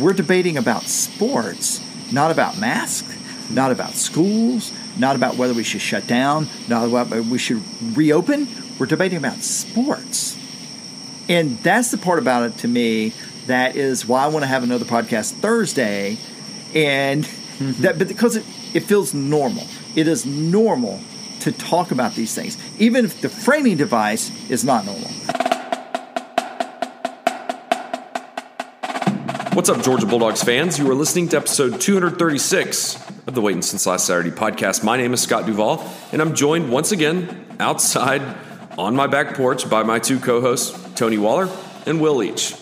we're debating about sports, not about masks, not about schools, not about whether we should shut down, not about whether we should reopen. We're debating about sports. And that's the part about it to me that is why I want to have another podcast Thursday. And mm-hmm. that, but because it, it feels normal. It is normal to talk about these things, even if the framing device is not normal. What's up, Georgia Bulldogs fans? You are listening to episode 236 of the Waiting Since Last Saturday podcast. My name is Scott Duvall, and I'm joined once again outside on my back porch by my two co hosts, Tony Waller and Will Leitch.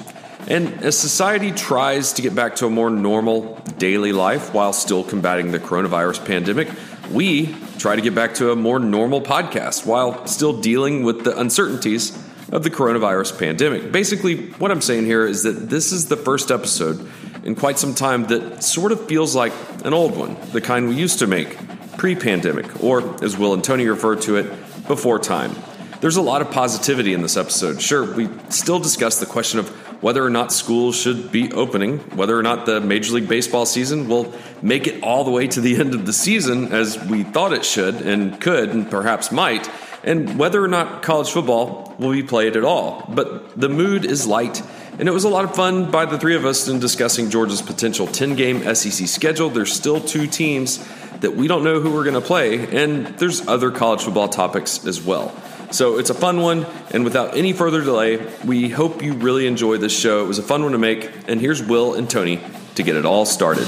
And as society tries to get back to a more normal daily life while still combating the coronavirus pandemic, we try to get back to a more normal podcast while still dealing with the uncertainties of the coronavirus pandemic. Basically, what I'm saying here is that this is the first episode in quite some time that sort of feels like an old one, the kind we used to make pre pandemic, or as Will and Tony refer to it, before time. There's a lot of positivity in this episode. Sure, we still discuss the question of whether or not schools should be opening, whether or not the Major League Baseball season will make it all the way to the end of the season as we thought it should and could and perhaps might, and whether or not college football will be played at all. But the mood is light, and it was a lot of fun by the three of us in discussing Georgia's potential 10 game SEC schedule. There's still two teams that we don't know who we're going to play, and there's other college football topics as well. So it's a fun one, and without any further delay, we hope you really enjoy this show. It was a fun one to make, and here's Will and Tony to get it all started.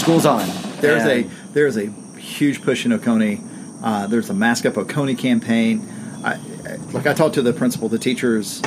School's on. There's And- a there's a huge push in Oconee. Uh, there's a Mask Up Oconee campaign. I, I- like I talked to the principal, the teachers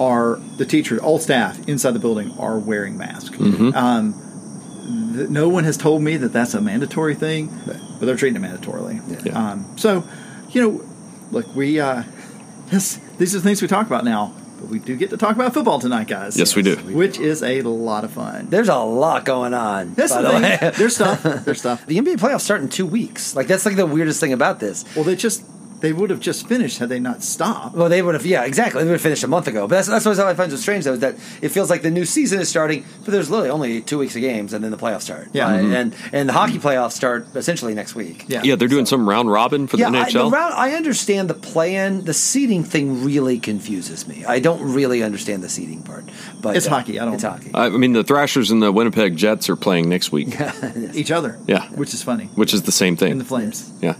are the teachers, all staff inside the building are wearing masks. Um, th- no one has told me that that's a mandatory thing, but they're treating it mandatorily. Yeah. Um, so, you know, look, we uh, this, these are the things we talk about now, but we do get to talk about football tonight, guys. Yes, we do. Which is a lot of fun. There's a lot going on. That's by the the way. There's stuff. There's stuff. the NBA playoffs start in two weeks. Like that's like the weirdest thing about this. Well, they just they would have just finished had they not stopped. Well, they would have, yeah, exactly. They would have finished a month ago. But that's, that's what I find so strange, though, is that it feels like the new season is starting, but there's literally only two weeks of games, and then the playoffs start. Yeah. Uh, Mhm. and and the hockey playoffs start essentially next week. Yeah. Yeah, they're doing some round robin for Yeah, the I, NHL. the round, I understand the plan. The seating thing really confuses me. I don't really understand the seating part. But It's uh, hockey, I don't- It's hockey. I mean, the Thrashers and the Winnipeg Jets are playing next week, Each other. Yeah. Which is funny. which is the same thing. In the Flames. yeah.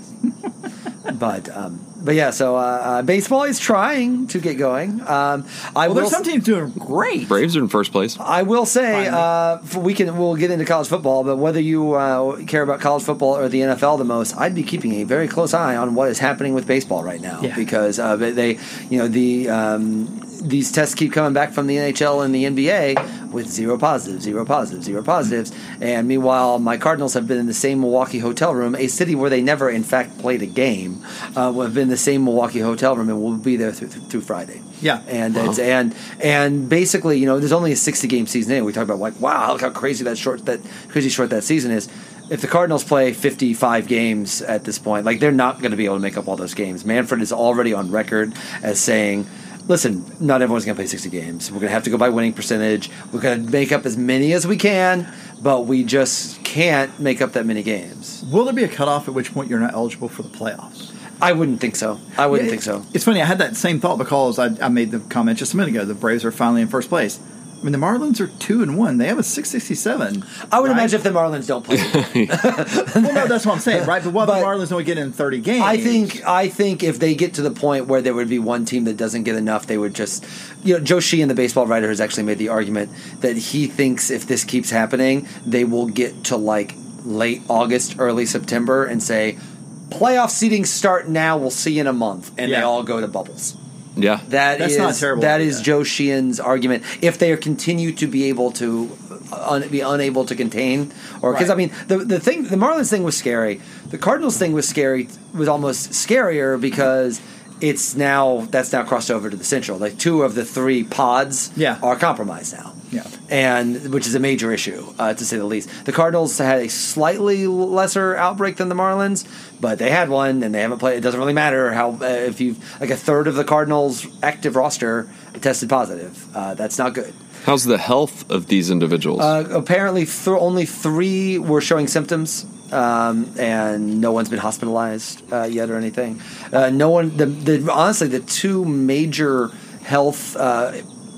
But um, but yeah, so uh, uh, baseball is trying to get going. Um, I Well, will there's some teams doing great. Braves are in first place. I will say uh, we can we'll get into college football, but whether you uh, care about college football or the NFL the most, I'd be keeping a very close eye on what is happening with baseball right now Yeah. because uh, they- they, you know, the um, these tests keep coming back from the NHL and the NBA with zero positives, zero positives, zero positives, and meanwhile, my Cardinals have been in the same Milwaukee hotel room, a city where they never, in fact, played a game. Uh, have been in the same Milwaukee hotel room, and will be there through, through Friday. Yeah. and it's and and basically, you know, there's only a 60 game season. Anyway. We talk about like, wow, look how crazy that short that crazy short that season is. If the Cardinals play 55 games at this point, like they're not going to be able to make up all those games. Manfred is already on record as saying. Listen, not everyone's going to play 60 games. We're going to have to go by winning percentage. We're going to make up as many as we can, but we just can't make up that many games. Will there be a cutoff at which point you're not eligible for the playoffs? I wouldn't think so. I wouldn't think so. It's funny. I had that same thought because I, I made the comment just a minute ago. The Braves are finally in first place. I mean, the Marlins are two and one. They have a six sixty seven. I would imagine if the Marlins don't play. Well, no, that's what I'm saying, right? But what But- the Marlins don't get in thirty games? I think I think if they get to the point where there would be one team that doesn't get enough, they would just you know Joe Sheehan, the baseball writer, has actually made the argument that he thinks if this keeps happening, they will get to like late August, early September, and say playoff seeding start now. We'll see you in a month, and they all go to bubbles. Yeah. That That's is- not terrible That idea. is Joe Sheehan's argument. If they continue to be able to uh, un, be unable to contain, or because Right. I mean the the thing, the Marlins thing was scary. The Cardinals thing was scary. Was almost scarier because it's now that's now crossed over to the Central. Like two of the three pods Yeah. are compromised now. Yeah. and which is a major issue uh, to say the least. The Cardinals had a slightly lesser outbreak than the Marlins, but they had one, and they haven't played. It doesn't really matter how uh, if you've like a third of the Cardinals' active roster tested positive. Uh, that's not good. How's the health of these individuals? Uh, apparently, th- only three were showing symptoms, um, and no one's been hospitalized uh, yet or anything. Uh, no one. The, the honestly, the two major health. Uh,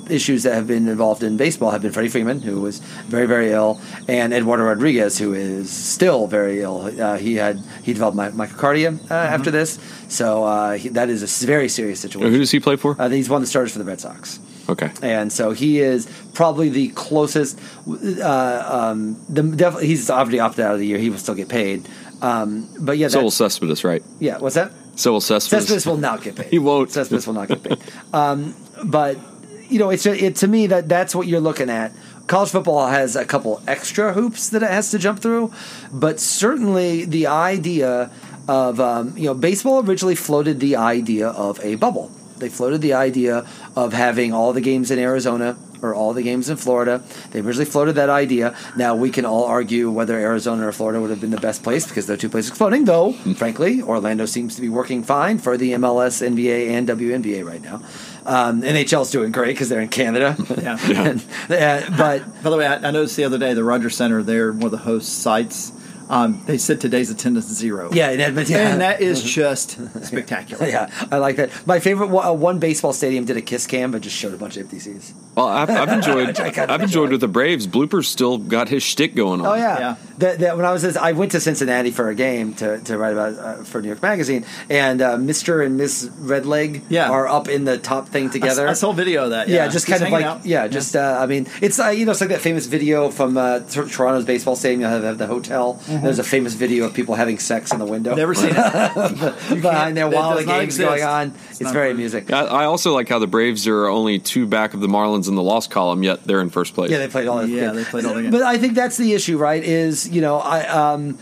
Issues that have been involved in baseball have been Freddie Freeman, who was very, very ill, and Eduardo Rodriguez, who is still very ill. Uh, he had he developed my, myocardia uh, after this, so uh, he, that is a very serious situation. Who does he play for? Uh, he's one of the starters for the Red Sox okay. and so he is probably the closest. Uh, um, the definitely he's obviously opted out of the year. He will still get paid. Um, but yeah, So will Cespedes, right? yeah. What's that? So will Cespedes. Cespedes will not get paid. He won't. Cespedes will not get paid. Um, but you know, it's a, it to me that that's what you're looking at. College football has a couple extra hoops that it has to jump through, but certainly the idea of um, you know baseball originally floated the idea of a bubble. They floated the idea of having all the games in Arizona or all the games in Florida. They originally floated that idea. Now we can all argue whether Arizona or Florida would have been the best place because they're two places floating. Though, frankly, Orlando seems to be working fine for the MLS, NBA, and WNBA right now. Um, NHL's doing great because they're in Canada. Yeah. And, uh, but By the way, I, I noticed the other day the Rogers Center there, one of the host sites, um, they said today's attendance is zero. yeah, in Edmonton, yeah. And that is just spectacular. yeah, I like that. My favorite one, uh, one baseball stadium did a kiss cam and just showed a bunch of empty seats. Well, I've, I've enjoyed. I I've enjoyed enjoy. with the Braves. Blooper's still got his shtick going on. Oh yeah, Yeah. That, that when I was I went to Cincinnati for a game to, to write about uh, for New York Magazine, and uh, Mister and Miss Redleg Yeah. are up in the top thing I, together. I saw video of that. yeah, Yeah, just He's kind of like out. yeah, just uh, I mean, it's uh, you know, it's like that famous video from uh, Tor- Toronto's baseball stadium. You have, have the hotel. There's a famous video of people having sex in the window. Never seen it. behind there that while the game's exist. going on. It's, not very true. amusing. I, I also like how the Braves are only two back of the Marlins in the loss column, yet they're in first place. Yeah, they played all. the Yeah, games. they played all the games. But I think that's the issue, right? Is you know I um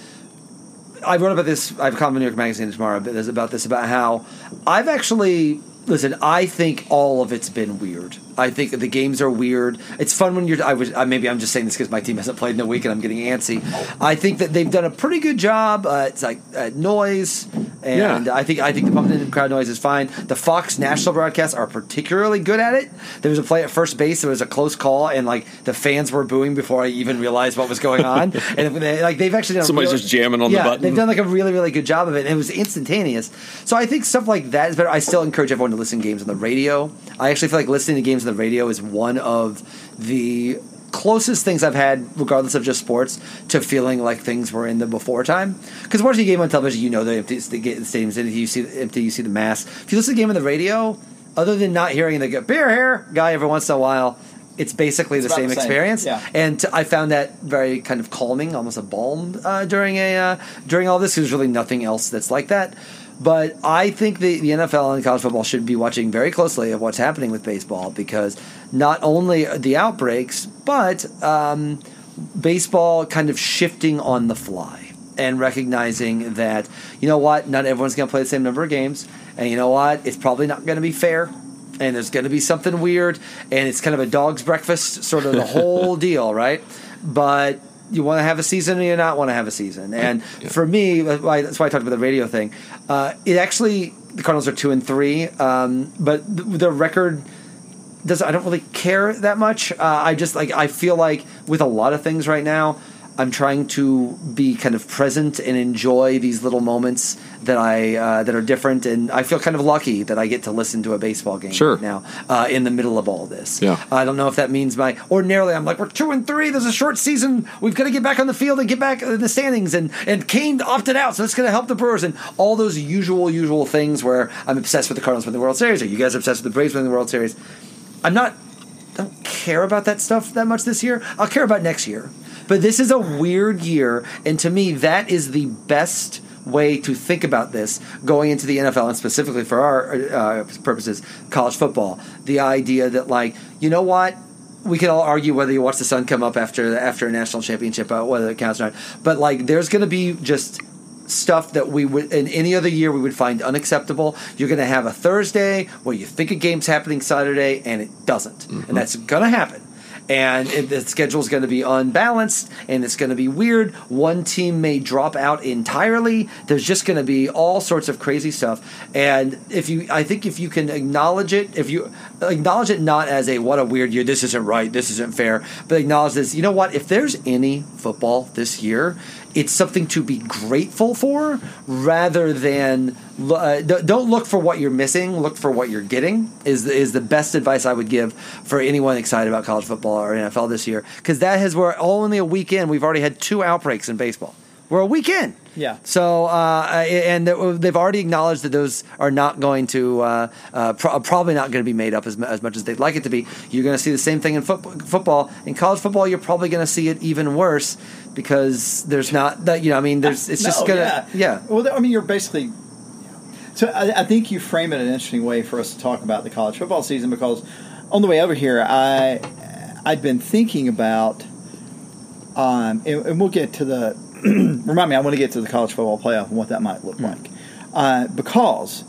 I wrote about this. I have a column in New York Magazine tomorrow about this, about this about how I've actually listen. I think all of it's been weird. I think the games are weird. It's fun when you're. I was I, maybe I'm just saying this because my team hasn't played in a week and I'm getting antsy. I think that they've done a pretty good job. Uh, it's like uh, noise, and Yeah. I think I think the pumped in crowd noise is fine. The Fox national broadcasts are particularly good at it. There was a play at first base. There was a close call, and like the fans were booing before I even realized what was going on. and they, like they've actually done a Somebody's really- just jamming on the button. They've done like a really really good job of it. And it was instantaneous. So I think stuff like that is better. I still encourage everyone to listen to games on the radio. I actually feel like listening to games on the radio is one of the closest things I've had, regardless of just sports, to feeling like things were in the before time. Because watching a game on television, you know the empty the the stadium's empty. You see the empty. You see the mass. If you listen to a game on the radio, other than not hearing the beer here guy every once in a while. It's basically the same the same, experience, yeah. and t- I found that very kind of calming, almost a balm uh, during a uh, during all this. 'cause There's really nothing else that's like that. But I think the, the NFL and college football should be watching very closely of what's happening with baseball because not only the outbreaks, but um, baseball kind of shifting on the fly and recognizing that you know what, not everyone's going to play the same number of games, and you know what, it's probably not going to be fair. And there's going to be something weird, and it's kind of a dog's breakfast, sort of the whole deal, right? But you want to have a season, or you not want to have a season. And for me, that's why I talked about the radio thing. Uh, it actually, the Cardinals are two and three, um, but the record does I don't really care that much. Uh, I just like I feel like with a lot of things right now, I'm trying to be kind of present and enjoy these little moments that I uh, that are different, and I feel kind of lucky that I get to listen to a baseball game Sure. right now uh, in the middle of all this. Yeah. I don't know if that means my ordinarily I'm like we're two and three. There's a short season. We've got to get back on the field and get back in the standings. And and Cain opted out, so that's going to help the Brewers and all those usual usual things where I'm obsessed with the Cardinals winning the World Series. Or you guys are obsessed with the Braves winning the World Series. I'm not don't care about that stuff that much this year. I'll care about next year. But this is a weird year, and to me, that is the best way to think about this going into the NFL, and specifically for our uh, purposes, college football. The idea that, like, you know what? We can all argue whether you watch the sun come up after after a national championship, uh, whether it counts or not. But like, there's going to be just stuff that we would in any other year we would find unacceptable. You're going to have a Thursday where you think a game's happening Saturday and it doesn't, and that's going to happen. And the schedule is going to be unbalanced, and it's going to be weird. One team may drop out entirely. There's just going to be all sorts of crazy stuff. And if you, I think, if you can acknowledge it, if you acknowledge it not as a what a weird year, this isn't right, this isn't fair, but acknowledge this. You know what? If there's any football this year, it's something to be grateful for rather than uh, don't look for what you're missing look for what you're getting is the, is the best advice i would give for anyone excited about college football or nfl this year because that has we're only a weekend we've already had two outbreaks in baseball we're a weekend Yeah. so uh, and they've already acknowledged that those are not going to uh, uh, pro- probably not going to be made up as, as much as they'd like it to be. You're going to see the same thing in foot- football. In college football, you're probably going to see it even worse because there's not that you know. I mean, there's it's just gonna yeah. yeah. Well, I mean, you're basically. So I, I think you frame it in an interesting way for us to talk about the college football season because on the way over here, I I'd been thinking about, um, and, and we'll get to the. remind me, I want to get to the college football playoff and what that might look like, uh, because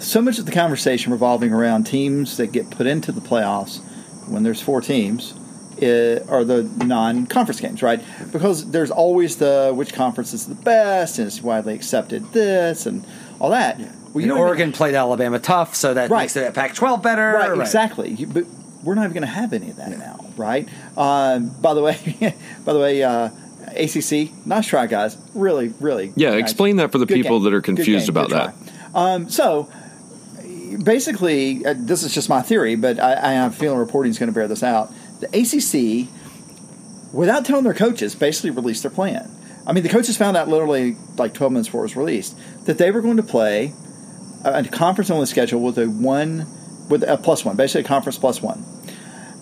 so much of the conversation revolving around teams that get put into the playoffs when there's four teams i are the non-conference games, right? Because there's always the which conference is the best and it's widely accepted this and all that. Well, And don't even- Oregon played Alabama tough, so that Right. makes it Pac-12 better. right, exactly. You- But we're not even going to have any of that now, right? Um, by the way, by the way, uh, ACC, nice try, guys. Really, really. Yeah, nice. explain that for the Good people game. that are confused about that. Um, so, basically, uh, this is just my theory, but I, I have a feeling reporting is going to bear this out. The ACC, without telling their coaches, basically released their plan. I mean, the coaches found out literally like 12 minutes before it was released that they were going to play a conference only schedule with a one with a plus one, basically a conference plus one.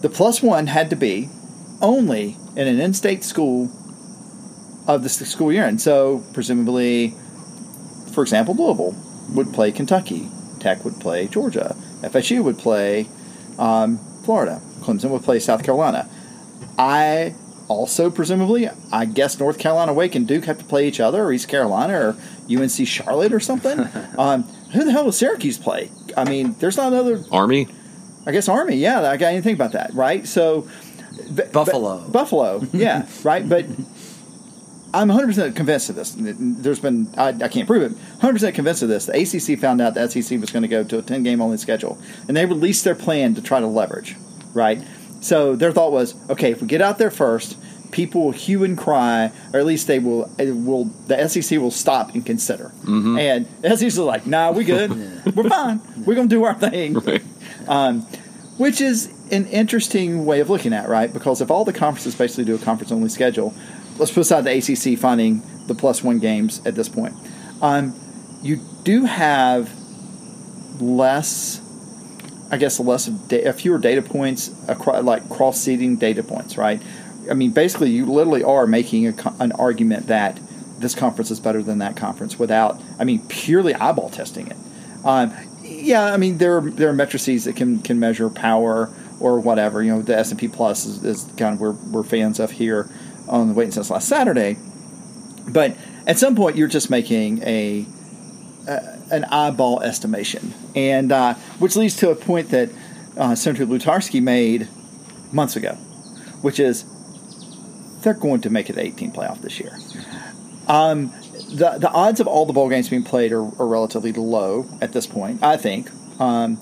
The plus one had to be only in an in-state school of the school year, and so presumably, for example, Louisville would play Kentucky, Tech would play Georgia, FSU would play um, Florida, Clemson would play South Carolina. I also presumably, I guess North Carolina Wake and Duke have to play each other, or East Carolina, or UNC Charlotte, or something. um, who the hell does Syracuse play? I mean, there's not another. Army? I guess Army. Yeah, I got anything about that, right? So, but- Buffalo. but- Buffalo. Yeah, right. But I'm 100 percent convinced of this. There's been I, I can't prove it. 100 percent convinced of this. The ACC found out the SEC was going to go to a 10 game only schedule, and they released their plan to try to leverage. Right. So their thought was, okay, if we get out there first, people will hue and cry, or at least they will. Will the SEC will stop and consider. And the SEC is like, nah, we good. We're fine. We're going to do our thing Right. um, which is an interesting way of looking at it, right? Because if all the conferences basically do a conference only schedule, let's put aside the ACC finding the plus one games at this point. Um, you do have less, I guess, less da- uh, fewer data points, across, like cross seeding data points, right? I mean, basically, you literally are making a, an argument that this conference is better than that conference without, I mean, purely eyeball testing it. Um, yeah, I mean there are, there are matrices that can can measure power or whatever. You know, the S and P Plus is, is kind of we're we're fans of here on the waiting since last Saturday. But at some point, you're just making a, a an eyeball estimation, and uh, which leads to a point that uh, Senator Lutarski made months ago, which is they're going to make it the 18 playoff this year. Um, the the odds of all the bowl games being played are, are relatively low at this point. I think. Um,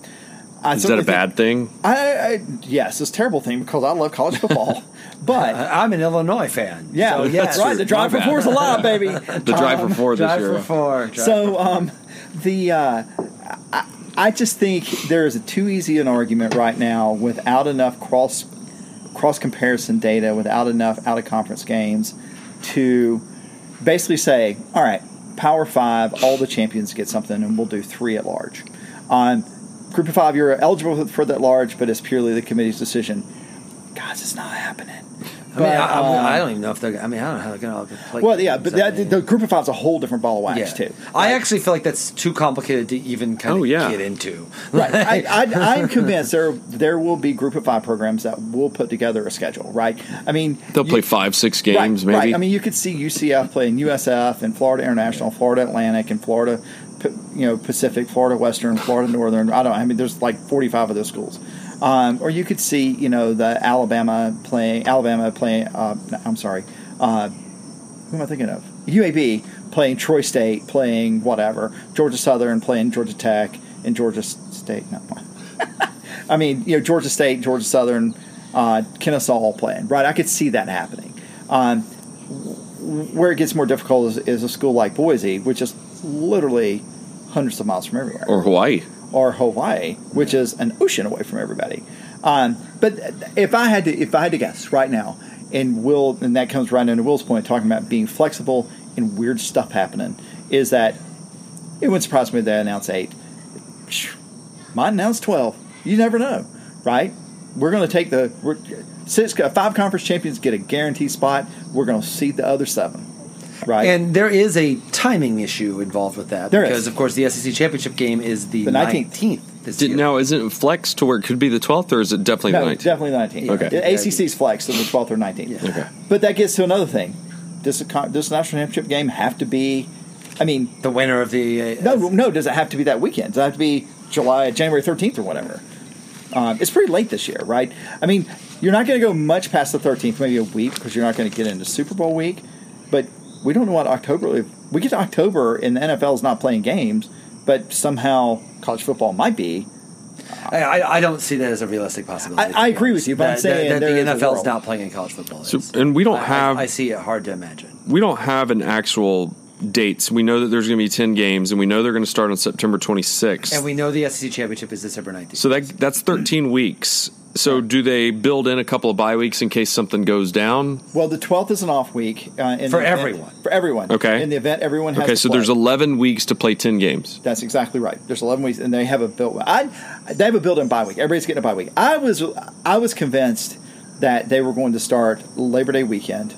I Is that certainly a bad thing? think- I, I yes, it's a terrible thing because I love college football, but I'm an Illinois fan. yeah, so that's yes. right. The drive My for bad. four is alive, baby. The drive for four this Drive year. for four. Drive So um, the uh, I, I just think there is a too easy an argument right now without enough cross cross comparison data, without enough out of conference games to basically say, all right, Power Five, all the champions get something, and we'll do three at large. On Group of Five, you're eligible for that large, but it's purely the committee's decision. Guys, it's not happening. I mean, I, I, um, I don't even know if they're. I mean, I don't know how they're going to play. Well, yeah, but that, the group of five is a whole different ball of wax yeah. too. I actually feel like that's too complicated to even kind of Oh, yeah. get into. right. I, I, I'm convinced there there will be group of five programs that will put together a schedule. Right. I mean, They'll play five, six right, games, maybe. Right. I mean, you could see UCF playing USF and Florida International, Florida Atlantic, and Florida, you know, Pacific, Florida Western, Florida Northern. I don't. I mean, there's like 45 of those schools. Um, or you could see, you know, the Alabama playing Alabama playing. Uh, I'm sorry. Uh, who am I thinking of? UAB playing Troy State, playing whatever. Georgia Southern playing Georgia Tech, and Georgia State. No. I mean, you know, Georgia State, Georgia Southern, uh, Kennesaw playing. Right, I could see that happening. Um, where it gets more difficult is, is a school like Boise, which is literally hundreds of miles from everywhere or Hawaii. Or Hawaii, which is an ocean away from everybody. Um, but if I had to, if I had to guess right now, and Will, and that comes right into Will's point, talking about being flexible and weird stuff happening, is that it wouldn't surprise me they announce eight. Might announce twelve. You never know, right? We're going to take the six, five conference champions get a guaranteed spot. We're going to seed the other seven, right? And there is a timing issue involved with that There is. because, of course, the SEC championship game is the The 19th. nineteenth this Did, year. now, isn't it flex to where it could be the 12th, or is it definitely No, the 19th? definitely the 19th. Okay. The ACC's flex to the 12th or 19th. Okay. But that gets to another thing. Does the, con- does the national championship game have to be? I mean, the winner of the uh, no, no. Does it have to be that weekend? Does it have to be July, January 13th or whatever? Um, it's pretty late this year, right? I mean, you're not going to go much past the 13th, maybe a week, because you're not going to get into Super Bowl week. But we don't know what October. If we get to October and the NFL is not playing games, but somehow college football might be. I, I, I don't see that as a realistic possibility. I- I agree with you, but I'm saying that, there is the a NFL's world. not playing in college football. So- and we don't I- I- have I, see it hard to imagine. we don't have an actual dates. We know that there's going to be 10 games, and we know they're going to start on September 26th. And we know the SEC championship is December nineteenth. so that that's 13 weeks. So do they build in a couple of bye weeks in case something goes down? Well, the 12th is an off week. Uh, in For the event- everyone. For everyone. Okay. In the event everyone has Okay, to so play. there's 11 weeks to play 10 games. That's exactly right. There's 11 weeks, and they have a built. I they have a built-in bye week. Everybody's getting a bye week. I was I was convinced that they were going to start Labor Day weekend.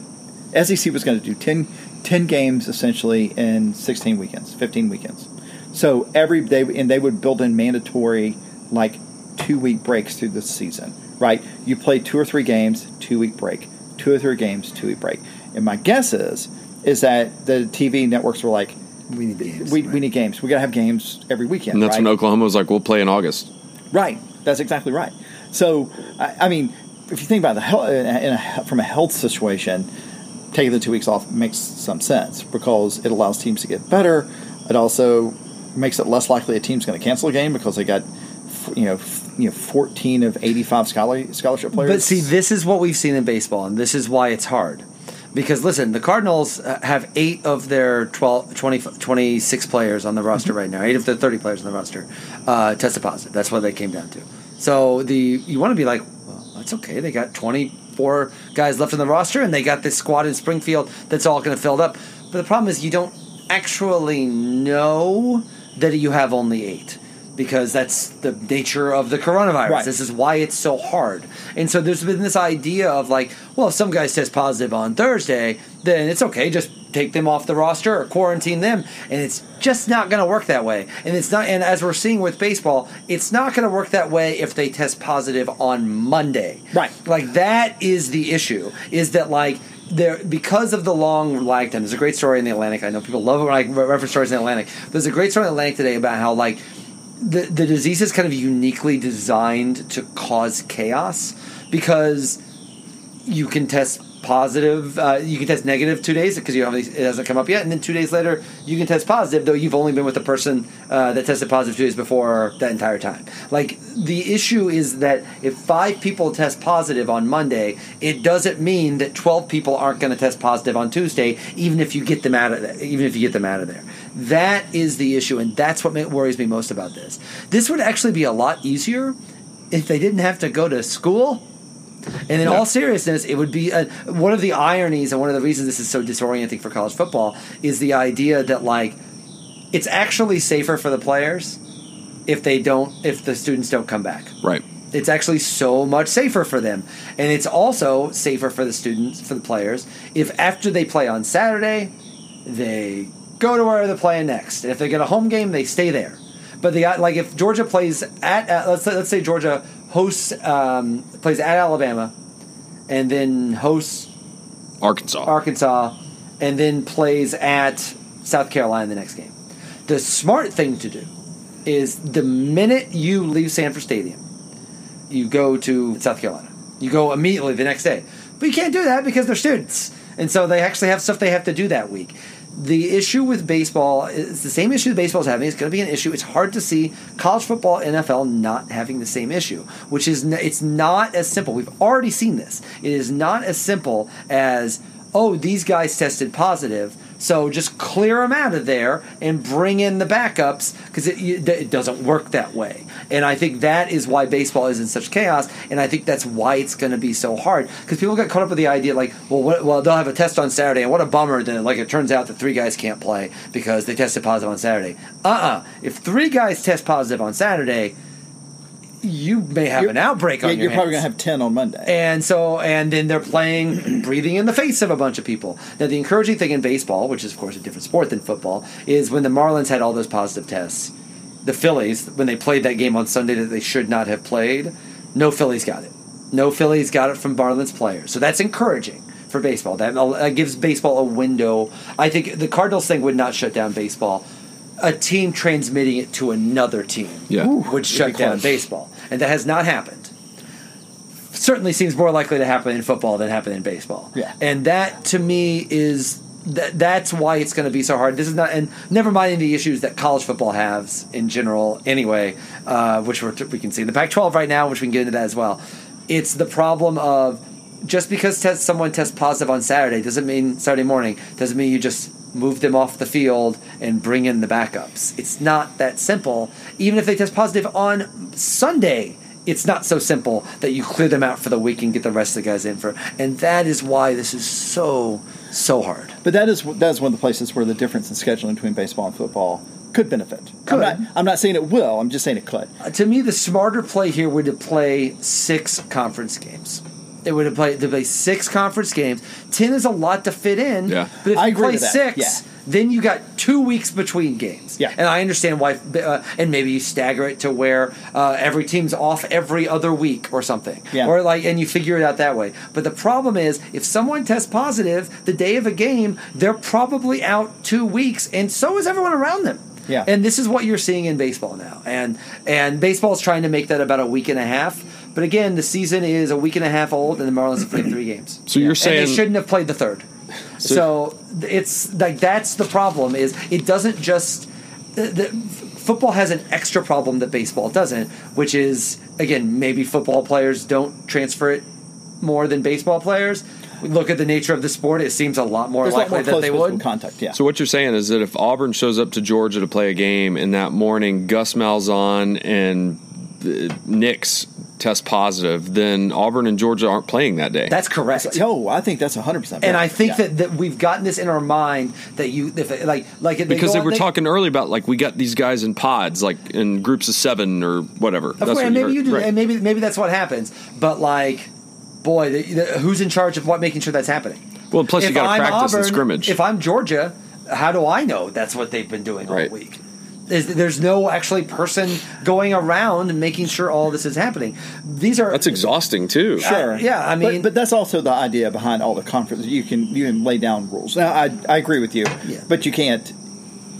SEC was going to do 10, 10 games essentially in 16 weekends, 15 weekends. So every day, and they would build in mandatory like two week breaks through the season. Right? You play two or three games, two week break. Two or three games, two week break. And my guess is is that the TV networks were like, We need games. we, right. we need games. We got to have games every weekend. And that's right? when Oklahoma was like, we'll play in August. Right. That's exactly right. So, I, I mean, if you think about the health, in a, from a health situation, taking the two weeks off makes some sense because it allows teams to get better. It also makes it less likely a team's going to cancel a game because they got, you know, you know, fourteen of eighty-five scholar, scholarship players. But see, this is what we've seen in baseball, and this is why it's hard. Because listen, the Cardinals uh, have eight of their 12, 20, 26 players on the roster right now. Eight of their 30 players on the roster uh, tested positive. That's what they came down to. So the you want to be like, well, that's okay. They got 24 guys left on the roster, and they got this squad in Springfield that's all going to fill up. But the problem is you don't actually know that you have only eight because that's the nature of the coronavirus. Right. This is why it's so hard. And so there's been this idea of like, well, if some guys test positive on Thursday, then it's okay, just take them off the roster or quarantine them. And it's just not going to work that way. And it's not and as we're seeing with baseball, it's not going to work that way if they test positive on Monday. Right. Like that is the issue is that like there because of the long lag time. There's a great story in the Atlantic. I know people love it when I reference stories in the Atlantic. There's a great story in the Atlantic today about how like the the disease is kind of uniquely designed to cause chaos because you can test positive, uh, you can test negative two days because you haven't it hasn't come up yet, and then two days later you can test positive, though you've only been with the person uh, that tested positive two days before that entire time. Like the issue is that if five people test positive on Monday, it doesn't mean that twelve people aren't going to test positive on Tuesday, even if you get them out of there, even if you get them out of there. That is the issue, and that's what worries me most about this. This would actually be a lot easier if they didn't have to go to school. And in all seriousness, it would be a, one of the ironies and one of the reasons this is so disorienting for college football is the idea that like it's actually safer for the players if they don't if the students don't come back. Right. It's actually so much safer for them. And it's also safer for the students, for the players, if after they play on Saturday, they go to where they're playing next. And if they get a home game, they stay there. But the like if Georgia plays at, at let's let's say Georgia hosts um, plays at Alabama, and then hosts Arkansas. Arkansas, and then plays at South Carolina the next game. The smart thing to do is the minute you leave Sanford Stadium, you go to South Carolina. You go immediately the next day. But you can't do that because they're students. And so they actually have stuff they have to do that week. The issue with baseball is the same issue baseball is having. It's going to be an issue. It's hard to see college football, NFL not having the same issue, which is it's not as simple. We've already seen this. It is not as simple as oh these guys tested positive, so just clear them out of there and bring in the backups because it, it doesn't work that way. And I think that is why baseball is in such chaos. And I think that's why it's going to be so hard because people got caught up with the idea like, well, what, well, they'll have a test on Saturday, and what a bummer that like it turns out that three guys can't play because they tested positive on Saturday. Uh uh If three guys test positive on Saturday, you may have an outbreak on Yeah, your you're probably going to have 10 on Monday. And so, and then they're playing, breathing in the face of a bunch of people. Now, the encouraging thing in baseball, which is of course a different sport than football, is when the Marlins had all those positive tests. The Phillies, when they played that game on Sunday that they should not have played, no Phillies got it. No Phillies got it from Marlins players. So that's encouraging for baseball. That, that gives baseball a window. I think the Cardinals thing would not shut down baseball. A team transmitting it to another team Yeah. would It'd shut down baseball, and that has not happened. Certainly seems more likely to happen in football than happen in baseball. Yeah. and that to me is that that's why it's going to be so hard. This is not, and never mind the issues that college football has in general. Anyway, uh, which we're, we can see the Pac-12 right now, which we can get into that as well. It's the problem of just because test, someone tests positive on Saturday doesn't mean Saturday morning doesn't mean you just move them off the field and bring in the backups. It's not that simple. Even if they test positive on Sunday, it's not so simple that you clear them out for the week and get the rest of the guys in for. And that is why this is so so hard. But that is that is one of the places where the difference in scheduling between baseball and football could benefit. Could. I'm not, I'm not saying it will. I'm just saying it could. Uh, to me, the smarter play here would to play six conference games. It would have played to play six conference games. Ten is a lot to fit in. Yeah. but if I you agree play six, yeah. then you got two weeks between games. Yeah. and I understand why. Uh, and maybe you stagger it to where uh, every team's off every other week or something. Yeah. or like, and you figure it out that way. But the problem is, if someone tests positive the day of a game, they're probably out two weeks, and so is everyone around them. Yeah. And this is what you're seeing in baseball now. And and baseball is trying to make that about a week and a half. But again, the season is a week and a half old, and the Marlins have played three games. So you're and saying they shouldn't have played the third. So, it's like that's the problem. Is it doesn't just the, the, football has an extra problem that baseball doesn't, which is again maybe football players don't transfer it more than baseball players. We look at the nature of the sport; it seems a lot more There's a lot likely more that they would. contact. Yeah. So what you're saying is that if Auburn shows up to Georgia to play a game, and that morning Gus Malzahn and uh, Nix test positive, then Auburn and Georgia aren't playing that day. That's correct. Yo, I think that's 100. percent and I think that, that we've gotten this in our mind that you if it- like like they because go they on- were talking earlier about like we got these guys in pods, like in groups of seven or whatever. Of course, and maybe you do, Right. and maybe maybe that's what happens. But like, boy, the, the, who's in charge of what making sure that's happening? Well, plus you got to I'm practice and scrimmage. If I'm Georgia, how do I know that's what they've been doing Right. all week? Is, there's no actually person going around and making sure all this is happening. These are That's exhausting too. Sure. Uh, yeah, I mean- but, but that's also the idea behind all the conferences. You can you can lay down rules. Now, I I agree with you. Yeah. But you can't.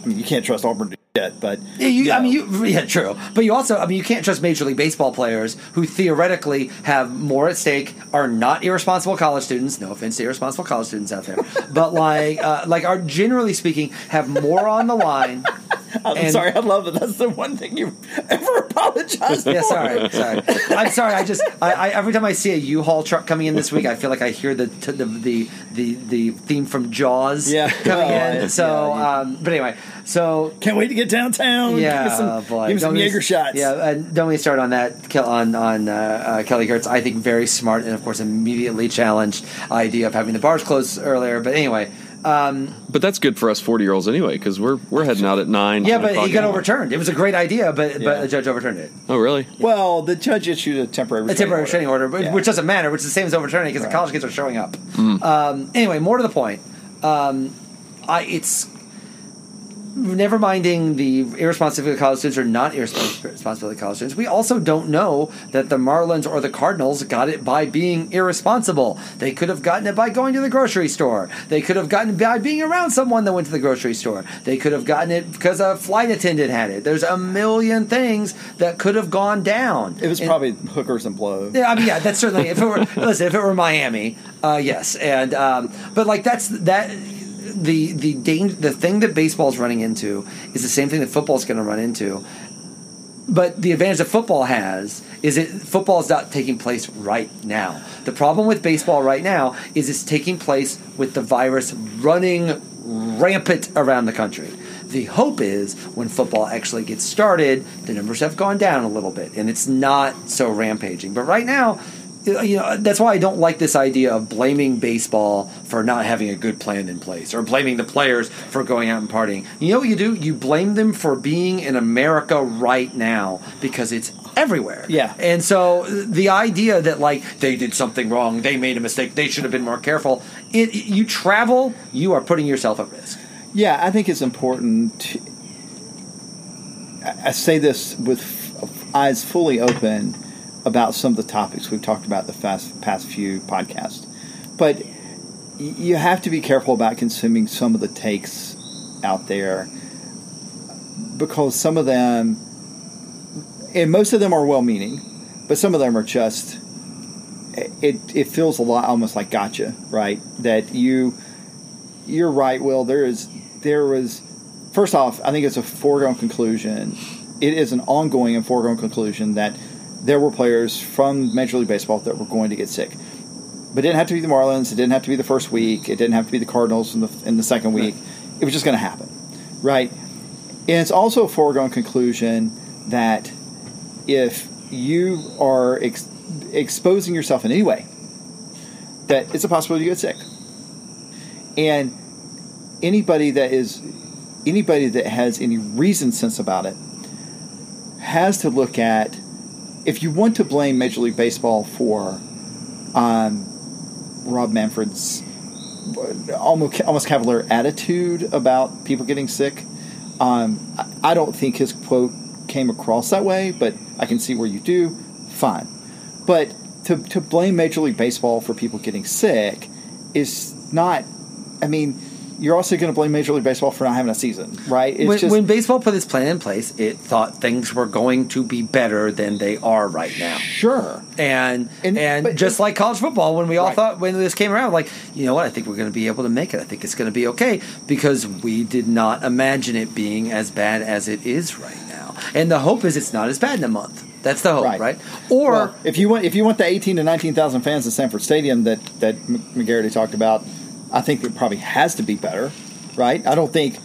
I mean, you can't trust Auburn to do it. But Yeah, you, I know. mean, you, yeah, true. But you also, I mean, you can't trust Major League Baseball players who theoretically have more at stake, are not irresponsible college students. No offense to irresponsible college students out there, but like, uh, like, are generally speaking have more on the line. I'm and- sorry. I love that. That's the one thing you ever apologized Yeah, for. sorry, sorry. I'm sorry. I just, I, I every time I see a U-Haul truck coming in this week, I feel like I hear the t- the, the the the theme from Jaws Yeah. coming Oh, in. So, yeah, um, but anyway, so Can't wait to get downtown. Yeah, give me some, oh, boy. give me some Jaeger shots. Yeah, and don't get me started on that. Kel- On on uh, uh, Kelly Girtz, I think very smart and of course immediately challenged idea of having the bars closed earlier. But anyway, But that's good for us forty year olds anyway, because we're we're heading out at nine. Yeah, but o'clock he got overturned. It was a great idea, but Yeah. but the judge overturned it. Oh, really? Well, the judge issued a temporary A temporary restraining order, but- Yeah. which doesn't matter, which is the same as overturning because Right. the college kids are showing up. Mm. Um, anyway, more to the point. Um, I it's never minding the irresponsibility of college students or not irresponsibility of college students. We also don't know that the Marlins or the Cardinals got it by being irresponsible. They could have gotten it by going to the grocery store. They could have gotten it by being around someone that went to the grocery store. They could have gotten it because a flight attendant had it. There's a million things that could have gone down. It was And- probably hookers and blow. yeah, I mean, yeah, that's certainly. If it were, listen, if it were Miami, uh, yes, and um, but like that's that. The the danger, the thing that baseball's running into is the same thing that football's going to run into. But the advantage that football has is football is not taking place right now. The problem with baseball right now is it's taking place with the virus running rampant around the country. The hope is when football actually gets started, the numbers have gone down a little bit and it's not so rampaging. But right now, you know, that's why I don't like this idea of blaming baseball for not having a good plan in place or blaming the players for going out and partying. You know what you do? You blame them for being in America right now because it's everywhere. Yeah. And so the idea that like they did something wrong, they made a mistake, they should have been more careful. It, you travel, you are putting yourself at risk. Yeah, I think it's important. To, I I say this with eyes fully open about some of the topics we've talked about the fast, past few podcasts, but you have to be careful about consuming some of the takes out there because some of them, and most of them are well-meaning, but some of them are just. It, it feels a lot almost like gotcha, right? That you you're right, Will. There is there was first off, I think it's a foregone conclusion. It is an ongoing and foregone conclusion that there were players from Major League Baseball that were going to get sick. But it didn't have to be the Marlins. It didn't have to be the first week. It didn't have to be the Cardinals in the in the second week. It was just going to happen, right? And it's also a foregone conclusion that if you are ex- exposing yourself in any way, that it's a possibility you get sick. And anybody that is anybody that has any reason sense about it has to look at if you want to blame Major League Baseball for um, Rob Manfred's almost almost cavalier attitude about people getting sick. Um, I- I don't think his quote came across that way, but I can see where you do. Fine, but to to blame Major League Baseball for people getting sick is not. I mean, you're also going to blame Major League Baseball for not having a season, right? It's When, just when baseball put its plan in place, it thought things were going to be better than they are right now. sure. And And- and, just like college football, when we all Right. thought when this came around, like you know what, I think we're going to be able to make it. I think it's going to be okay because we did not imagine it being as bad as it is right now. And the hope is it's not as bad in a month. That's the hope, Right. right? Or Well, if you want, if you want the eighteen to nineteen thousand fans at Sanford Stadium that that McGarity talked about, I think it probably has to be better, right? I don't think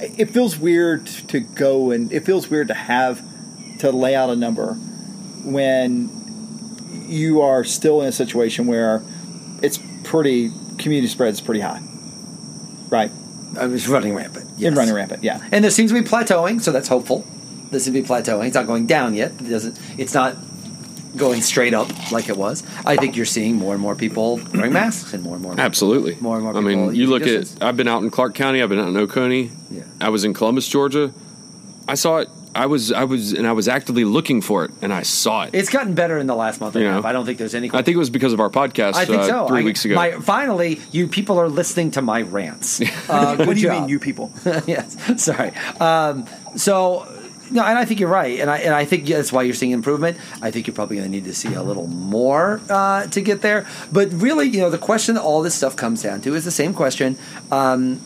it feels weird to go and it feels weird to have to lay out a number when you are still in a situation where it's pretty community spread is pretty high, right? I was running rampant. And running rampant, yeah. And this seems to be plateauing, so that's hopeful. This seems to be plateauing. It's not going down yet. It doesn't. It's not going straight up like it was. I think you're seeing more and more people wearing masks and more and more. Absolutely. More and more I mean, you look distance. at. I've been out in Clarke County. I've been out in Oconee. Yeah. I was in Columbus, Georgia. I saw it. I was. I was, and I was actively looking for it, and I saw it. It's gotten better in the last month and a half. I don't think there's any. I think it was because of our podcast. I think uh, so. Three I- weeks ago. My, finally, you people are listening to my rants. Uh, good what do you job. mean, you people? yes. Sorry. Um, so. No, and I think you're right, and I and I think that's why you're seeing improvement. I think you're probably going to need to see a little more uh, to get there. But really, you know, the question all this stuff comes down to is the same question. Um,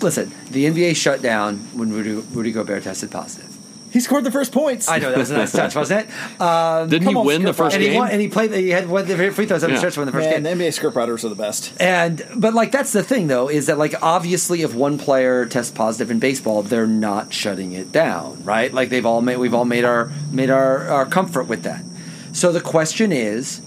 listen, the NBA shut down when Rudy, Rudy Gobert tested positive. He scored the first points. I know that was a nice touch, wasn't it? Um, Didn't he come on, win the first and he game? won, and he played. He had one of the free throws on the Yeah. stretch to win the first Man, game. the NBA script writers are the best. And but like that's the thing though is that like obviously if one player tests positive in baseball, they're not shutting it down, right? Like they've all made we've all made our made our, our comfort with that. So the question is,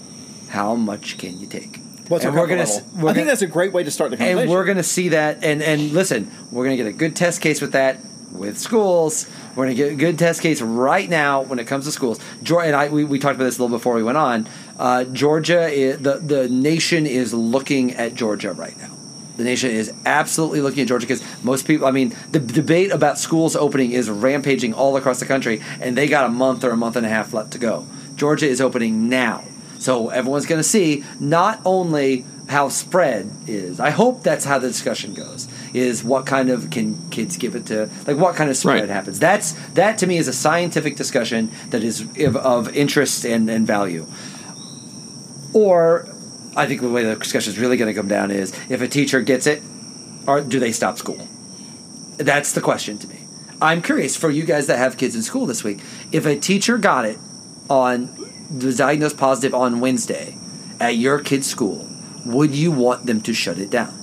how much can you take? What's and our we're gonna level? we're I think gonna- that's a great way to start the conversation. and we're going to see that and and listen we're going to get a good test case with that with schools we're going to get a good test case right now when it comes to schools Georgia and I we, we talked about this a little before we went on uh, Georgia is, the the nation is looking at Georgia right now the nation is absolutely looking at Georgia because most people, I mean, the debate about schools opening is rampaging all across the country, and they got a month or a month and a half left to go. Georgia is opening now. So everyone's going to see not only how spread is. I hope that's how the discussion goes. Is what kind of can kids give it to? Like what kind of spread Right. happens? That's that to me is a scientific discussion that is of, of interest and, and value. Or I think the way the discussion is really going to come down is if a teacher gets it, or do they stop school? That's the question to me. I'm curious for you guys that have kids in school this week. If a teacher got it on was diagnosed positive on Wednesday at your kid's school, would you want them to shut it down?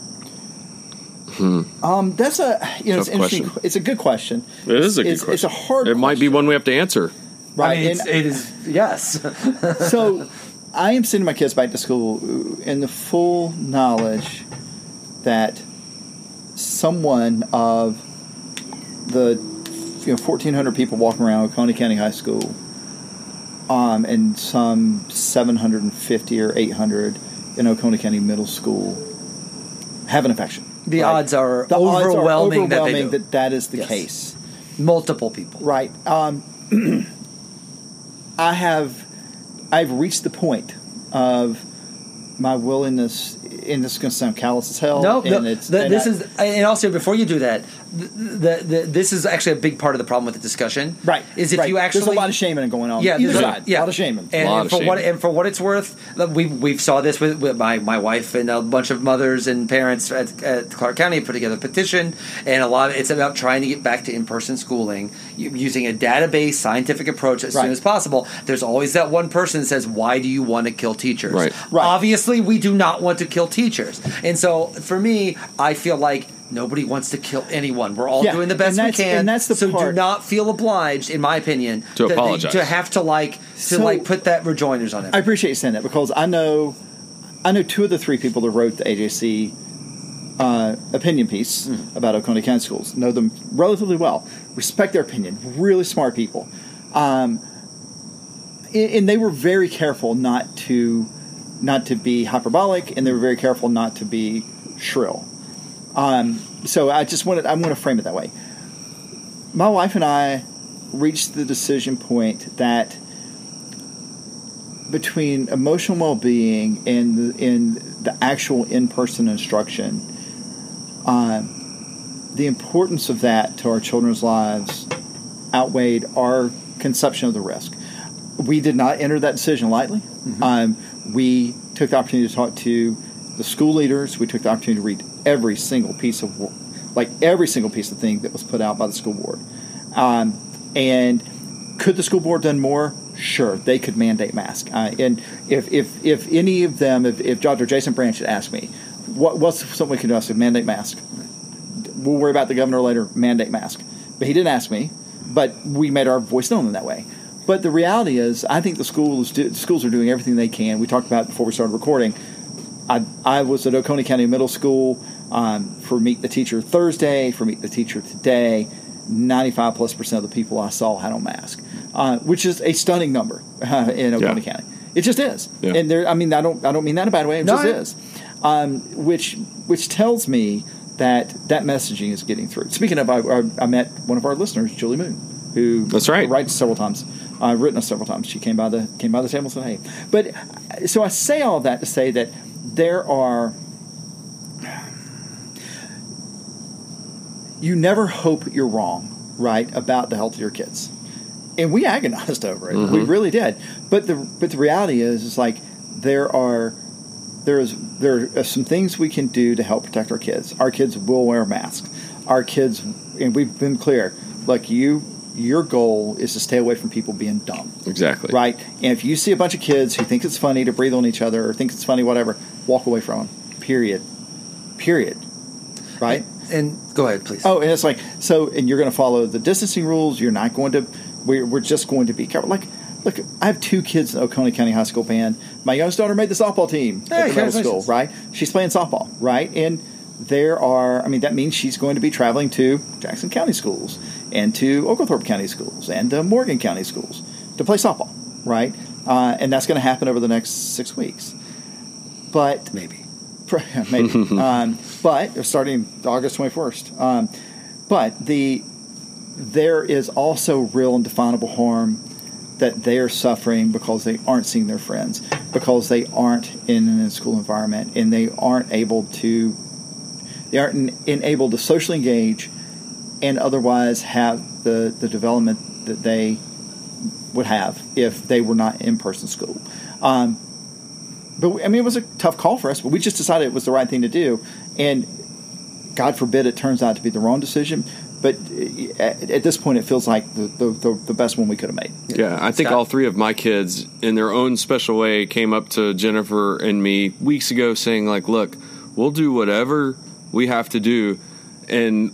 Um, that's a you know it's interesting. question. It's a good question. It is a good it's, question. It's a hard. It might be one we have to answer. right? I mean, it's, And- it is yes. so I am sending my kids back to school in the full knowledge that someone of the you know 1,400 people walking around Oconee County High School, um, and some 750 or 800 in Oconee County Middle School have an infection. The odds are the odds are overwhelming that that that is the Yes. case. Multiple people. Right. Um, I have I've reached the point of my willingness, and this is going to sound callous as hell. No, and no it's, the, and this I- is, and also before you do that, the, the, the, this is actually a big part of the problem with the discussion. right. Is if right. you actually there's a lot of shaming going on. yeah, either there's side. yeah, a lot of shaming. And, Lot and of for what shaming. and for what it's worth, look, we we saw this with, with my my wife and a bunch of mothers and parents at, at Clarke County put together a petition, and a lot of it's about trying to get back to in person schooling using a database scientific approach as Right. soon as possible. There's always that one person that says, "Why do you want to kill teachers?" Right. Right. Obviously, we do not want to kill teachers, and so for me, I feel like. Nobody wants to kill anyone. We're all Yeah, doing the best and we can. and that's the so do not feel obliged, in my opinion, To that they- apologize. to have to like to So- like put that rejoinders on it. I appreciate you saying that because I know, I know two of the three people that wrote the AJC uh, opinion piece Hmm. about Oconee County schools. Know them relatively well. Respect their opinion. Really smart people. Um, and, and they were very careful not to, not to be hyperbolic, and they were very careful not to be shrill. Um, so I just wanted, I want to frame it that way. My wife and I reached the decision point that between emotional well-being and the, and the actual in-person instruction, um, the importance of that to our children's lives outweighed our conception of the risk. We did not enter that decision lightly. Um, we took the opportunity to talk to the school leaders. We took the opportunity to read every single piece of, like every single piece of thing that was put out by the school board. Um, and could the school board done more? Sure, they could mandate mask. Uh, and if, if if any of them, if, if Dr. Jason Branch had asked me, what, what's something we can do? I said mandate mask. We'll worry about the governor later. Mandate mask. But he didn't ask me. But we made our voice known in that way. But the reality is, I think the schools do, schools are doing everything they can. We talked about before we started recording. I, I was at Oconee County Middle School um, for Meet the Teacher Thursday, for Meet the Teacher today. 95 plus percent of the people I saw had on mask, uh, which is a stunning number uh, in Oconee Yeah. County. It just is, Yeah. and there. I mean, I don't. I don't mean that in a bad way. It No, just I- is, um, which which tells me that that messaging is getting through. Speaking of, I, I, I met one of our listeners, Julie Moon, who That's right. writes several times. I've written us several times. She came by the came by the table and said, "Hey," but uh, so I say all of that to say that there are. You never hope you're wrong, right, about the health of your kids, and we agonized over it. We mm-hmm. really did. But the but the reality is, is like there are there is there are some things we can do to help protect our kids. Our kids will wear masks. Our kids, and we've been clear. Like you your goal is to stay away from people being dumb, Exactly. right? And if you see a bunch of kids who think it's funny to breathe on each other or think it's funny, whatever, walk away from them. Period. Period. Right. and go ahead, please. Oh, and it's like so, and you're going to follow the distancing rules. You're not going to. We're, we're just going to be careful. Like look, I have two kids in Oconee County High School band. My youngest daughter made the softball team Hey, at the middle school, right? She's playing softball, right? And there are, I mean, that means she's going to be traveling to Jackson County schools and to Oglethorpe County schools and to Morgan County schools to play softball, right? Uh, and that's going to happen over the next six weeks. But Maybe. maybe. um, but starting August twenty first. Um, but the there is also real and definable harm that they are suffering because they aren't seeing their friends, because they aren't in a school environment, and they aren't able to they aren't en- enabled to socially engage and otherwise have the the development that they would have if they were not in person school. Um, but I mean, it was a tough call for us, but we just decided it was the right thing to do, and God forbid it turns out to be the wrong decision. But uh, at, at this point, it feels like the, the, the, the best one we could have made. Yeah, I think Scott? all three of my kids, in their own special way, came up to Jennifer and me weeks ago saying, like, look, we'll do whatever we have to do. And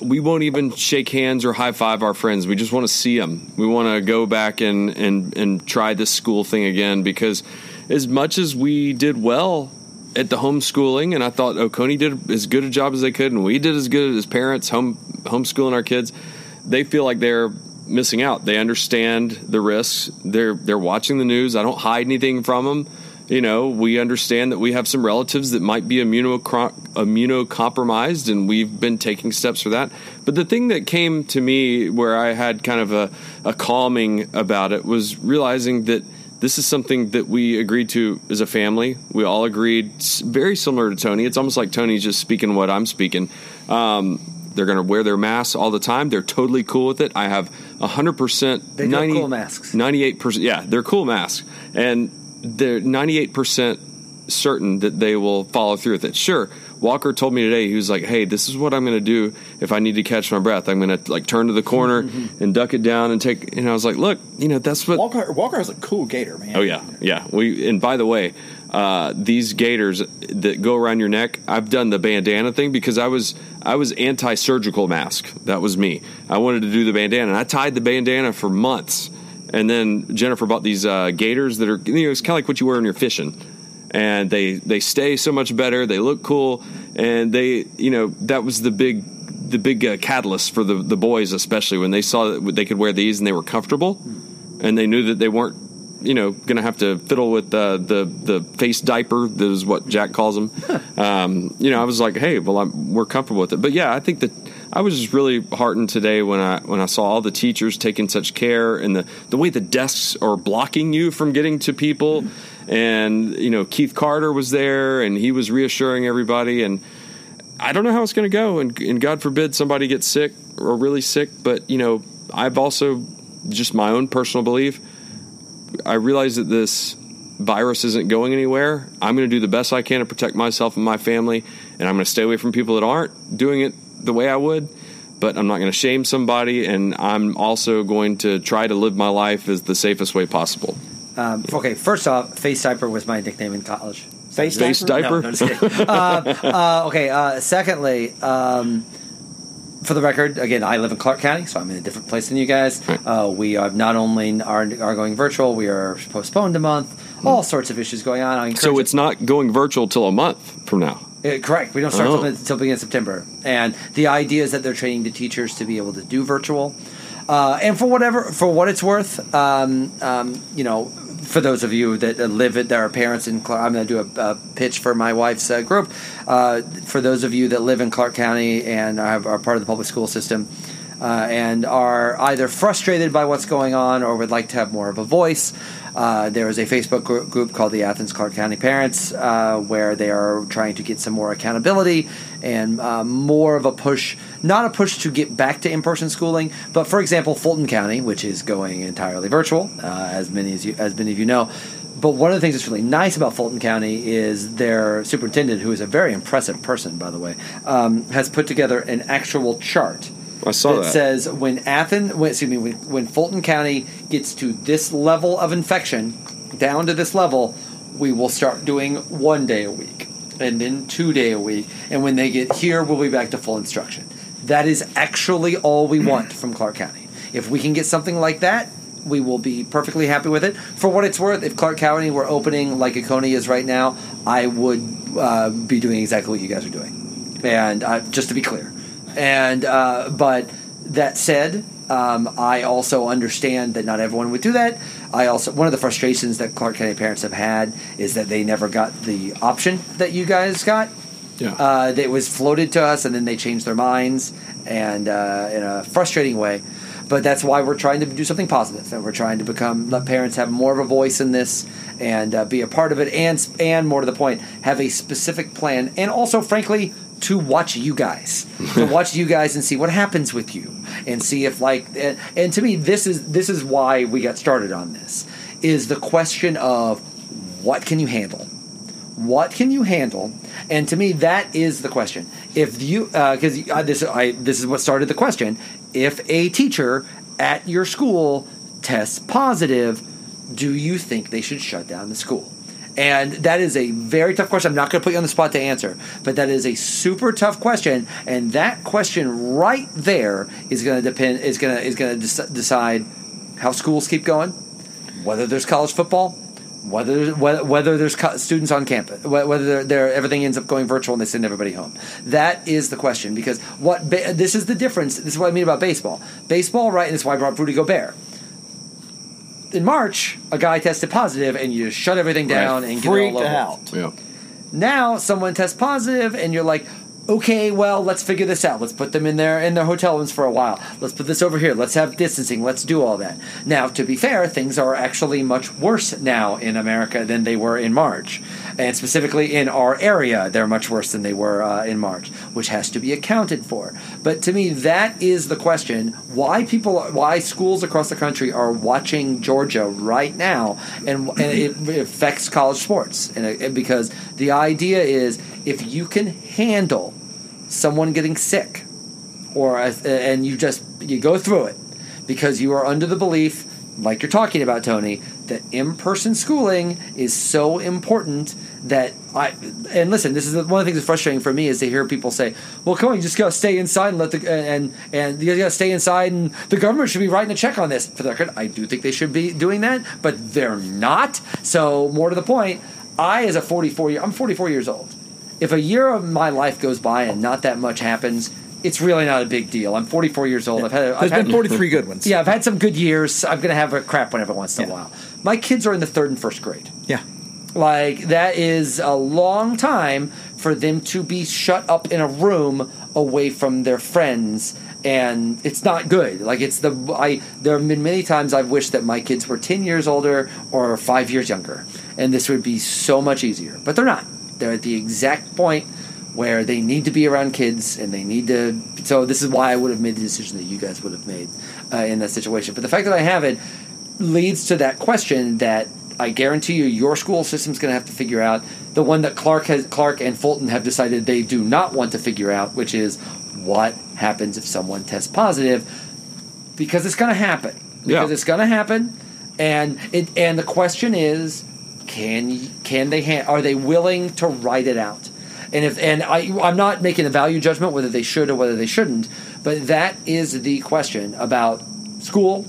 we won't even shake hands or high five our friends. We just want to see them. We want to go back and, and, and try this school thing again because as much as we did well at the homeschooling, and I thought oh, Oconee did as good a job as they could, and we did as good as parents home homeschooling our kids. They feel like they're missing out. They understand the risks. They're they're watching the news. I don't hide anything from them. You know, we understand that we have some relatives that might be immuno immunocompromised, and we've been taking steps for that. But the thing that came to me where I had kind of a, a calming about it was realizing that this is something that we agreed to as a family. We all agreed, very similar to Tony. It's almost like Tony's just speaking what I'm speaking. Um, they're going to wear their masks all the time. They're totally cool with it. I have 100%. They do have cool masks. 98%. Yeah, they're cool masks. And they're 98% certain that they will follow through with it. Sure, Walker told me today, he was like, hey, this is what I'm going to do if I need to catch my breath. I'm going to like turn to the corner and duck it down and take, and I was like, look, you know, that's what. Walker Walker has a cool gaiter, man. Oh yeah, yeah. We and by the way, uh, these gaiters that go around your neck, I've done the bandana thing because I was I was anti-surgical mask. That was me. I wanted to do the bandana, and I tied the bandana for months. And then Jennifer bought these uh, gaiters that are you know it's kind of like what you wear when you're fishing, and they they stay so much better. They look cool, and they you know that was the big the big uh, catalyst for the the boys especially when they saw that they could wear these and they were comfortable and they knew that they weren't you know going to have to fiddle with the the the face diaper that is what Jack calls them um, you know I was like hey well I'm, we're comfortable with it. But yeah I think that I was just really heartened today when I when I saw all the teachers taking such care and the the way the desks are blocking you from getting to people and you know Keith Carter was there and he was reassuring everybody and I don't know how it's going to go, and, and God forbid somebody gets sick or really sick. But you know, I've also just my own personal belief. I realize that this virus isn't going anywhere. I'm going to do the best I can to protect myself and my family, and I'm going to stay away from people that aren't doing it the way I would. But I'm not going to shame somebody, and I'm also going to try to live my life as the safest way possible. Um, okay, first off, face diaper was my nickname in college. Face Face diaper? diaper. No, no, just kidding. uh, uh, okay. Uh, secondly, um, for the record, again, I live in Clarke County, so I'm in a different place than you guys. Uh, we are not only are, are going virtual, we are postponed a month. All sorts of issues going on. I So it's not going virtual till a month from now. Uh, correct. We don't start Oh. till, until beginning of September, and the idea is that they're training the teachers to be able to do virtual. Uh, and for whatever, for what it's worth, um, um, you know, for those of you that live it, that are parents in Clarke, I'm going to do a, a pitch for my wife's uh, group. Uh, for those of you that live in Clarke County and are, are part of the public school system. Uh, and are either frustrated by what's going on or would like to have more of a voice. Uh, there is a Facebook gr- group called the Athens Clarke County Parents uh, where they are trying to get some more accountability and uh, more of a push, not a push to get back to in person schooling, but for example, Fulton County, which is going entirely virtual, uh, as many as you, as many of you know. But one of the things that's really nice about Fulton County is their superintendent, who is a very impressive person, by the way, um, has put together an actual chart I saw that that. says when Athens, when, excuse me, when, when Fulton County gets to this level of infection, down to this level, we will start doing one day a week, and then two day a week, and when they get here, we'll be back to full instruction. That is actually all we want from Clarke County. If we can get something like that, we will be perfectly happy with it. For what it's worth, if Clarke County were opening like Oconee is right now, I would uh, be doing exactly what you guys are doing. And uh, just to be clear, and uh, but that said, um, I also understand that not everyone would do that. I also one of the frustrations that Clarke County parents have had is that they never got the option that you guys got. Yeah. Uh, that was floated to us, and then they changed their minds, and uh, in a frustrating way. But that's why we're trying to do something positive. positive, and we're trying to become let parents have more of a voice in this and uh, be a part of it, and and more to the point, have a specific plan, and also, frankly, to watch you guys, to watch you guys and see what happens with you, and see if like, and, and to me, this is this is why we got started on this, is the question of what can you handle? What can you handle? And to me that is the question. If you because uh, this I this is what started the question. If a teacher at your school tests positive do you think they should shut down the school and that is a very tough question i'm not going to put you on the spot to answer but that is a super tough question and that question right there is going to depend is going to is going to dec- decide how schools keep going whether there's college football whether whether, there's students on campus, whether they're, everything ends up going virtual and they send everybody home. That is the question because what this is the difference. This is what I mean about baseball. Baseball, right? And that's why I brought Rudy Gobert. In March, a guy tested positive, and you shut everything down and get it Freaked all over. out. Yeah. Now someone tests positive, and you're like, okay, well, let's figure this out. Let's put them in their in their hotel rooms for a while. Let's put this over here. Let's have distancing. Let's do all that. Now, to be fair, things are actually much worse now in America than they were in March, and specifically in our area, they're much worse than they were uh, in March, which has to be accounted for. But to me, that is the question: why people, why schools across the country are watching Georgia right now, and, and it affects college sports, and it, because the idea is if you can handle someone getting sick or and you just you go through it because you are under the belief like you're talking about Tony that in-person schooling is so important that I and listen this is one of the things that's frustrating for me is to hear people say well come on you just gotta stay inside and let the and and you gotta stay inside and the government should be writing a check on this for the record I do think they should be doing that but they're not so more to the point I as a 44 year I'm 44 years old if a year of my life goes by and not that much happens, it's really not a big deal. I'm 44 years old. I've had, I've There's had been 43 good ones. Yeah, I've had some good years. I'm going to have a crap one every once in a while. My kids are in the third and first grade. Like that is a long time for them to be shut up in a room away from their friends and it's not good. Like it's the I there have been many times I've wished that my kids were 10 years older or 5 years younger and this would be so much easier. But they're not. They're at the exact point where they need to be around kids and they need to so this is why I would have made the decision that you guys would have made uh, in that situation. But the fact that I haven't leads to that question that I guarantee you your school system's going to have to figure out the one that Clarke has Clarke and Fulton have decided they do not want to figure out which is what happens if someone tests positive because it's going to happen because Yeah. it's going to happen and it and the question is can can they ha- are they willing to write it out and if and I I'm not making a value judgment whether they should or whether they shouldn't but that is the question about school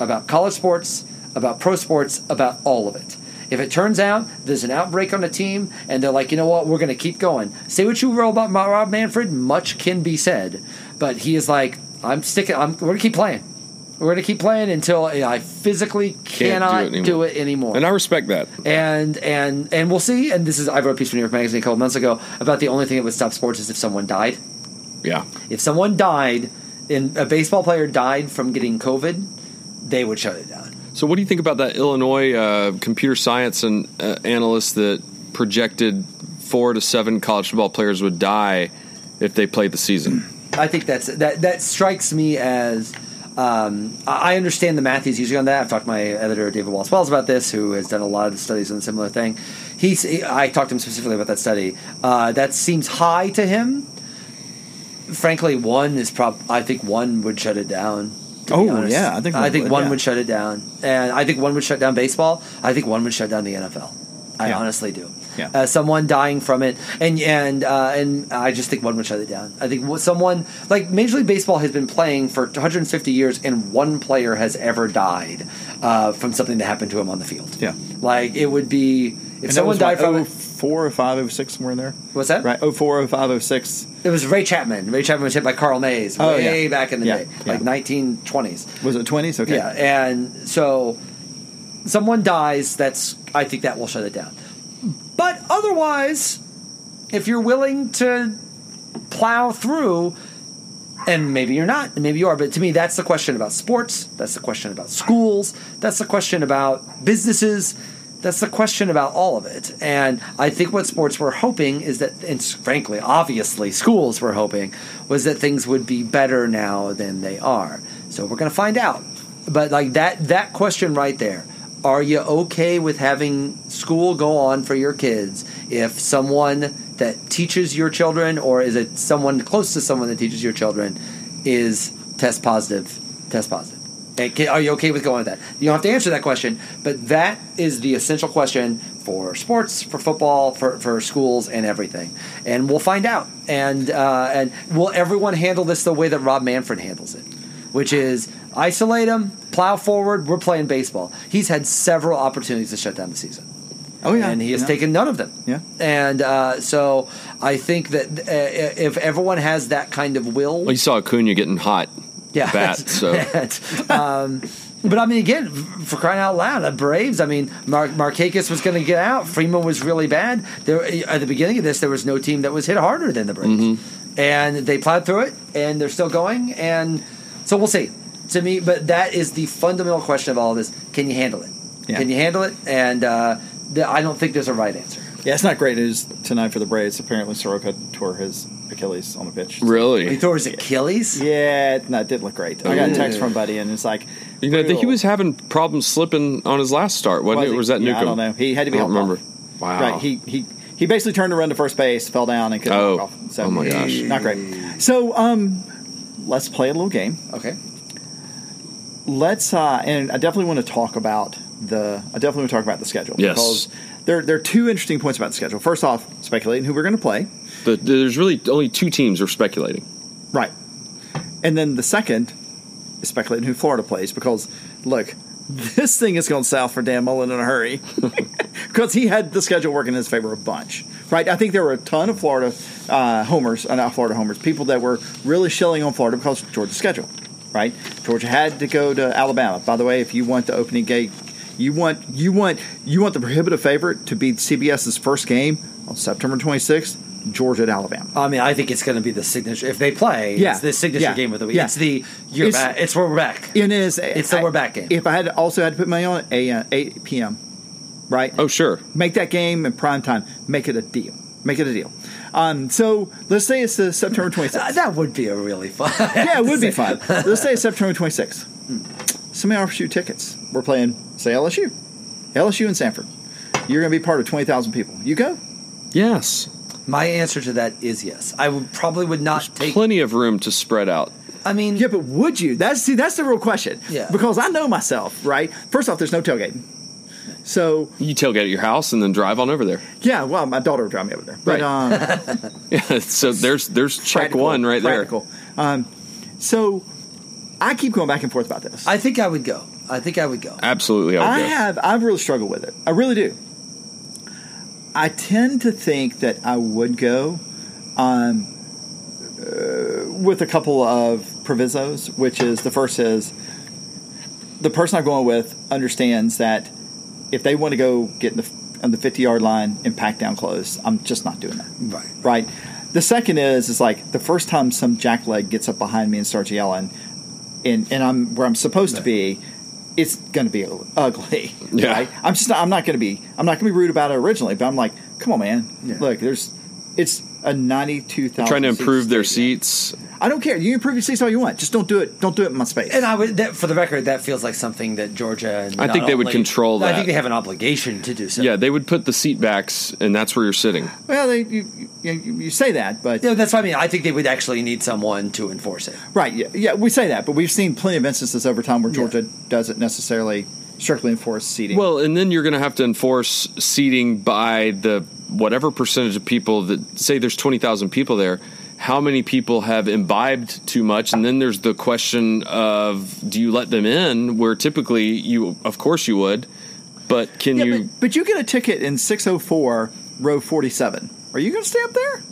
about college sports, about pro sports, about all of it. If it turns out there's an outbreak on a team and they're like, you know what, we're going to keep going. Say what you will about Rob Manfred, much can be said, but he is like, I'm sticking. I'm, we're going to keep playing. We're going to keep playing until I physically cannot anymore. do it anymore. And I respect that. and and and we'll see. And this is I wrote a piece for New York Magazine a couple months ago about the only thing that would stop sports is if someone died. Yeah. If someone died, in a baseball player died from getting COVID, they would shut it down. So, what do you think about that Illinois uh, computer science and uh, analyst that projected four to seven college football players would die if they played the season? I think that's that. That strikes me as. Um, I understand the math he's using on that. I've talked to my editor David Wallace Wells about this, who has done a lot of studies on a similar thing. He's. I talked to him specifically about that study. Uh, that seems high to him. Frankly, one is prob. I think one would shut it down. Oh, honest. yeah, I think I one think would, one yeah. would shut it down, and I think one would shut down baseball. I think one would shut down the NFL. I Yeah. honestly do. Yeah. Uh, someone dying from it, and and uh, and I just think one would shut it down. I think someone like Major League Baseball has been playing for 150 years, and one player has ever died uh, from something that happened to him on the field. Yeah. like it would be if And someone died from it. 04, 05, 06, somewhere in there. What's that? Right, 04, 05, 06. It was Ray Chapman. Ray Chapman was hit by Carl Mays Oh, way yeah. back in the Yeah, day, yeah. like 1920s. Was it 20s? Okay. Yeah, and so someone dies. That's I think that will shut it down. But otherwise, if you're willing to plow through, and maybe you're not, and maybe you are, but to me, that's the question about sports. That's the question about schools. That's the question about businesses. That's the question about all of it. And I think what sports were hoping is that, and frankly, obviously, schools were hoping, was that things would be better now than they are. So we're going to find out. But like that, that question right there. Are you okay with having school go on for your kids if someone that teaches your children, or is it someone close to someone that teaches your children, is test positive? Test positive. And Are you okay with going with that? You don't have to answer that question, but that is the essential question for sports, for football, for, for schools, and everything. And we'll find out. And uh, and will everyone handle this the way that Rob Manfred handles it, which is isolate them, plow forward. We're playing baseball. He's had several opportunities to shut down the season. Oh, yeah. and he has Yeah. taken none of them. Yeah. and uh, so I think that uh, if everyone has that kind of will, Well, you saw Acuna getting hot. Yeah, bat, so. um, but I mean, again, for crying out loud, the Braves. I mean, Mar- Markakis was going to get out. Freeman was really bad. There at the beginning of this, there was no team that was hit harder than the Braves, Mm-hmm. and they plowed through it, and they're still going. And so we'll see. To me, but that is the fundamental question of all of this: Can you handle it? Yeah. Can you handle it? And uh, th- I don't think there's a right answer. Yeah, it's not great news tonight for the Braves. Apparently, Soroka tore his Achilles on the pitch. Really? He Really? tore his Achilles. Yeah, it- no, it didn't look great. I got a text from buddy, and it's like, You know, I think he was having problems slipping on his last start, wasn't Was it? Or was that Yeah, Newcomb? I don't know. He had to be I don't remember. off. Wow. Right. He he he basically turned to run to first base, fell down, and couldn't Oh. walk off. So, Oh, my gosh. not great. So um, let's play a little game. Okay. Let's uh, and I definitely want to talk about the I definitely want to talk about the schedule Yes. because there there are two interesting points about the schedule. First off, speculating who we're going to play. The, there's really only two teams are speculating. Right. And then the second is speculating who Florida plays because, look, this thing is going south for Dan Mullen in a hurry because he had the schedule working in his favor a bunch. Right. I think there were a ton of Florida uh, homers, uh, not Florida homers, people that were really shilling on Florida because of Georgia's schedule. Right. Georgia had to go to Alabama. By the way, if you want the opening gate, you want you want you want the prohibitive favorite to be CBS's first game on September 26th. Georgia at Alabama. I mean, I think it's going to be the signature. If they play, Yeah. it's the signature Yeah. game of the week. Yeah. It's the you're It's- back. It's where we're back. It is. It's the I- we're back game. If I had also had to put money on it, a uh, eight p.m. Right. Oh, sure. Make that game in prime time. Make it a deal. Make it a deal. Um, so let's say it's the September twenty Uh, that would be a really fun. yeah, it would be fun. Let's say it's September twenty sixth. Somebody offers you tickets. We're playing, say LSU, LSU and Sanford. You're going to be part of twenty thousand people. You go. Yes. My answer to that is yes. I would probably would not take. Plenty of room to spread out. I mean, Yeah, but would you? That's see, that's the real question. Yeah. Because I know myself, right? First off, there's no tailgating. So You tailgate at your house and then drive on over there. yeah, well, my daughter would drive me over there. But Right. um, Yeah. So there's there's check one right practical. Um, so I keep going back and forth about this. I, I think I would go. I think I would go. Absolutely. I would go. have I've really struggled with it. I really do. I tend to think that I would go um, uh, with a couple of provisos, which is the first is the person I'm going with understands that if they want to go get in the on the 50 yard line and pack down close, I'm just not doing that. Right. Right. The second is is like the first time some jackleg gets up behind me and starts yelling, and and I'm where I'm supposed to be, it's going to be ugly. Yeah. Right? I'm just not, I'm not going to be I'm not going to be rude about it originally, but I'm like, come on, man. Yeah. Look, there's it's a 92,000 Trying to seat improve their stadium. seats. I don't care. You can improve your seats all you want. Just don't do it. Don't do it in my space. And I would, that, for the record, that feels like something that Georgia. And I think they would only- control that. I think they have an obligation to do so. Yeah, they would put the seat backs, and that's where you're sitting. well, they, you, you, you you say that, but Yeah, that's what I mean. I think they would actually need someone to enforce it. Right. Yeah, yeah, we say that, but we've seen plenty of instances over time where Yeah. Georgia doesn't necessarily strictly enforce seating. Well, and then you're going to have to enforce seating by the whatever percentage of people that say there's 20,000 people there. How many people have imbibed too much? And then there's the question of do you let them in? Where typically you, of course, you would, but can yeah, you? but, but you get a ticket in 604 row 47. Are you going to stay up there?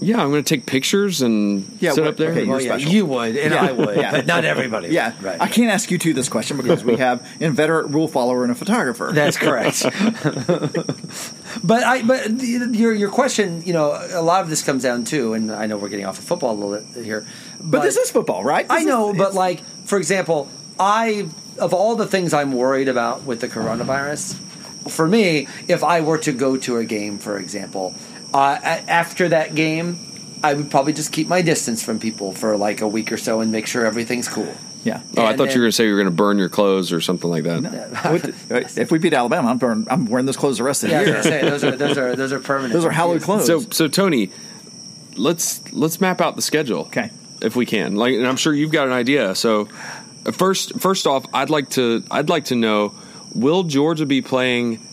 Yeah, I'm going to take pictures and Yeah, sit what- up there. okay, Well, you're yeah, special. you would, and Yeah. I would, Yeah. but not everybody. Yeah, would. right. I can't ask you two this question because we have an inveterate rule follower and a photographer. That's correct. but I, but the- your your question, you know, a lot of this comes down to, and I know we're getting off of football a little bit here, but, this is football, right? I know, is- but like for example, I of all the things I'm worried about with the coronavirus, for me, if I were to go to a game, for example, uh, after that game, I would probably just keep my distance from people for like a week or so and make sure everything's cool. yeah. Oh, I And thought then- you were going to say you were going to burn your clothes or something like that. What the- if we beat Alabama, I'm, burn, I'm wearing those clothes the rest of the Yeah, year. gonna say those are those are those are permanent. Those are hallowed clothes. So, so Tony, let's let's map out the schedule. Okay. if we can. Like, and I'm sure you've got an idea. So, uh, first, first off, I'd like to I'd like to know: Will Georgia be playing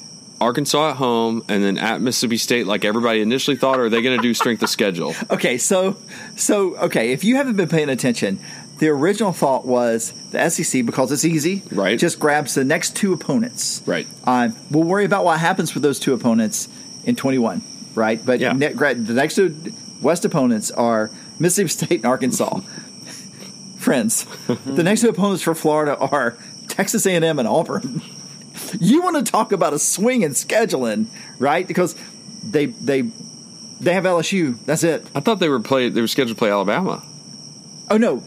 Arkansas at home and then at Mississippi State like everybody initially thought, or are they going to do strength of schedule? Okay, so so okay, if you haven't been paying attention, the original thought was the SEC because it's easy, Right. Just grabs the next two opponents, Right. Um, we'll worry about what happens with those two opponents in twenty one, right? But Yeah. ne- the next two West opponents are Mississippi State and Arkansas. Friends, the next two opponents for Florida are Texas A and M and Auburn. You want to talk about a swing in scheduling, right? Because they they they have LSU. That's it. I thought they were play they were scheduled to play Alabama, Oh no,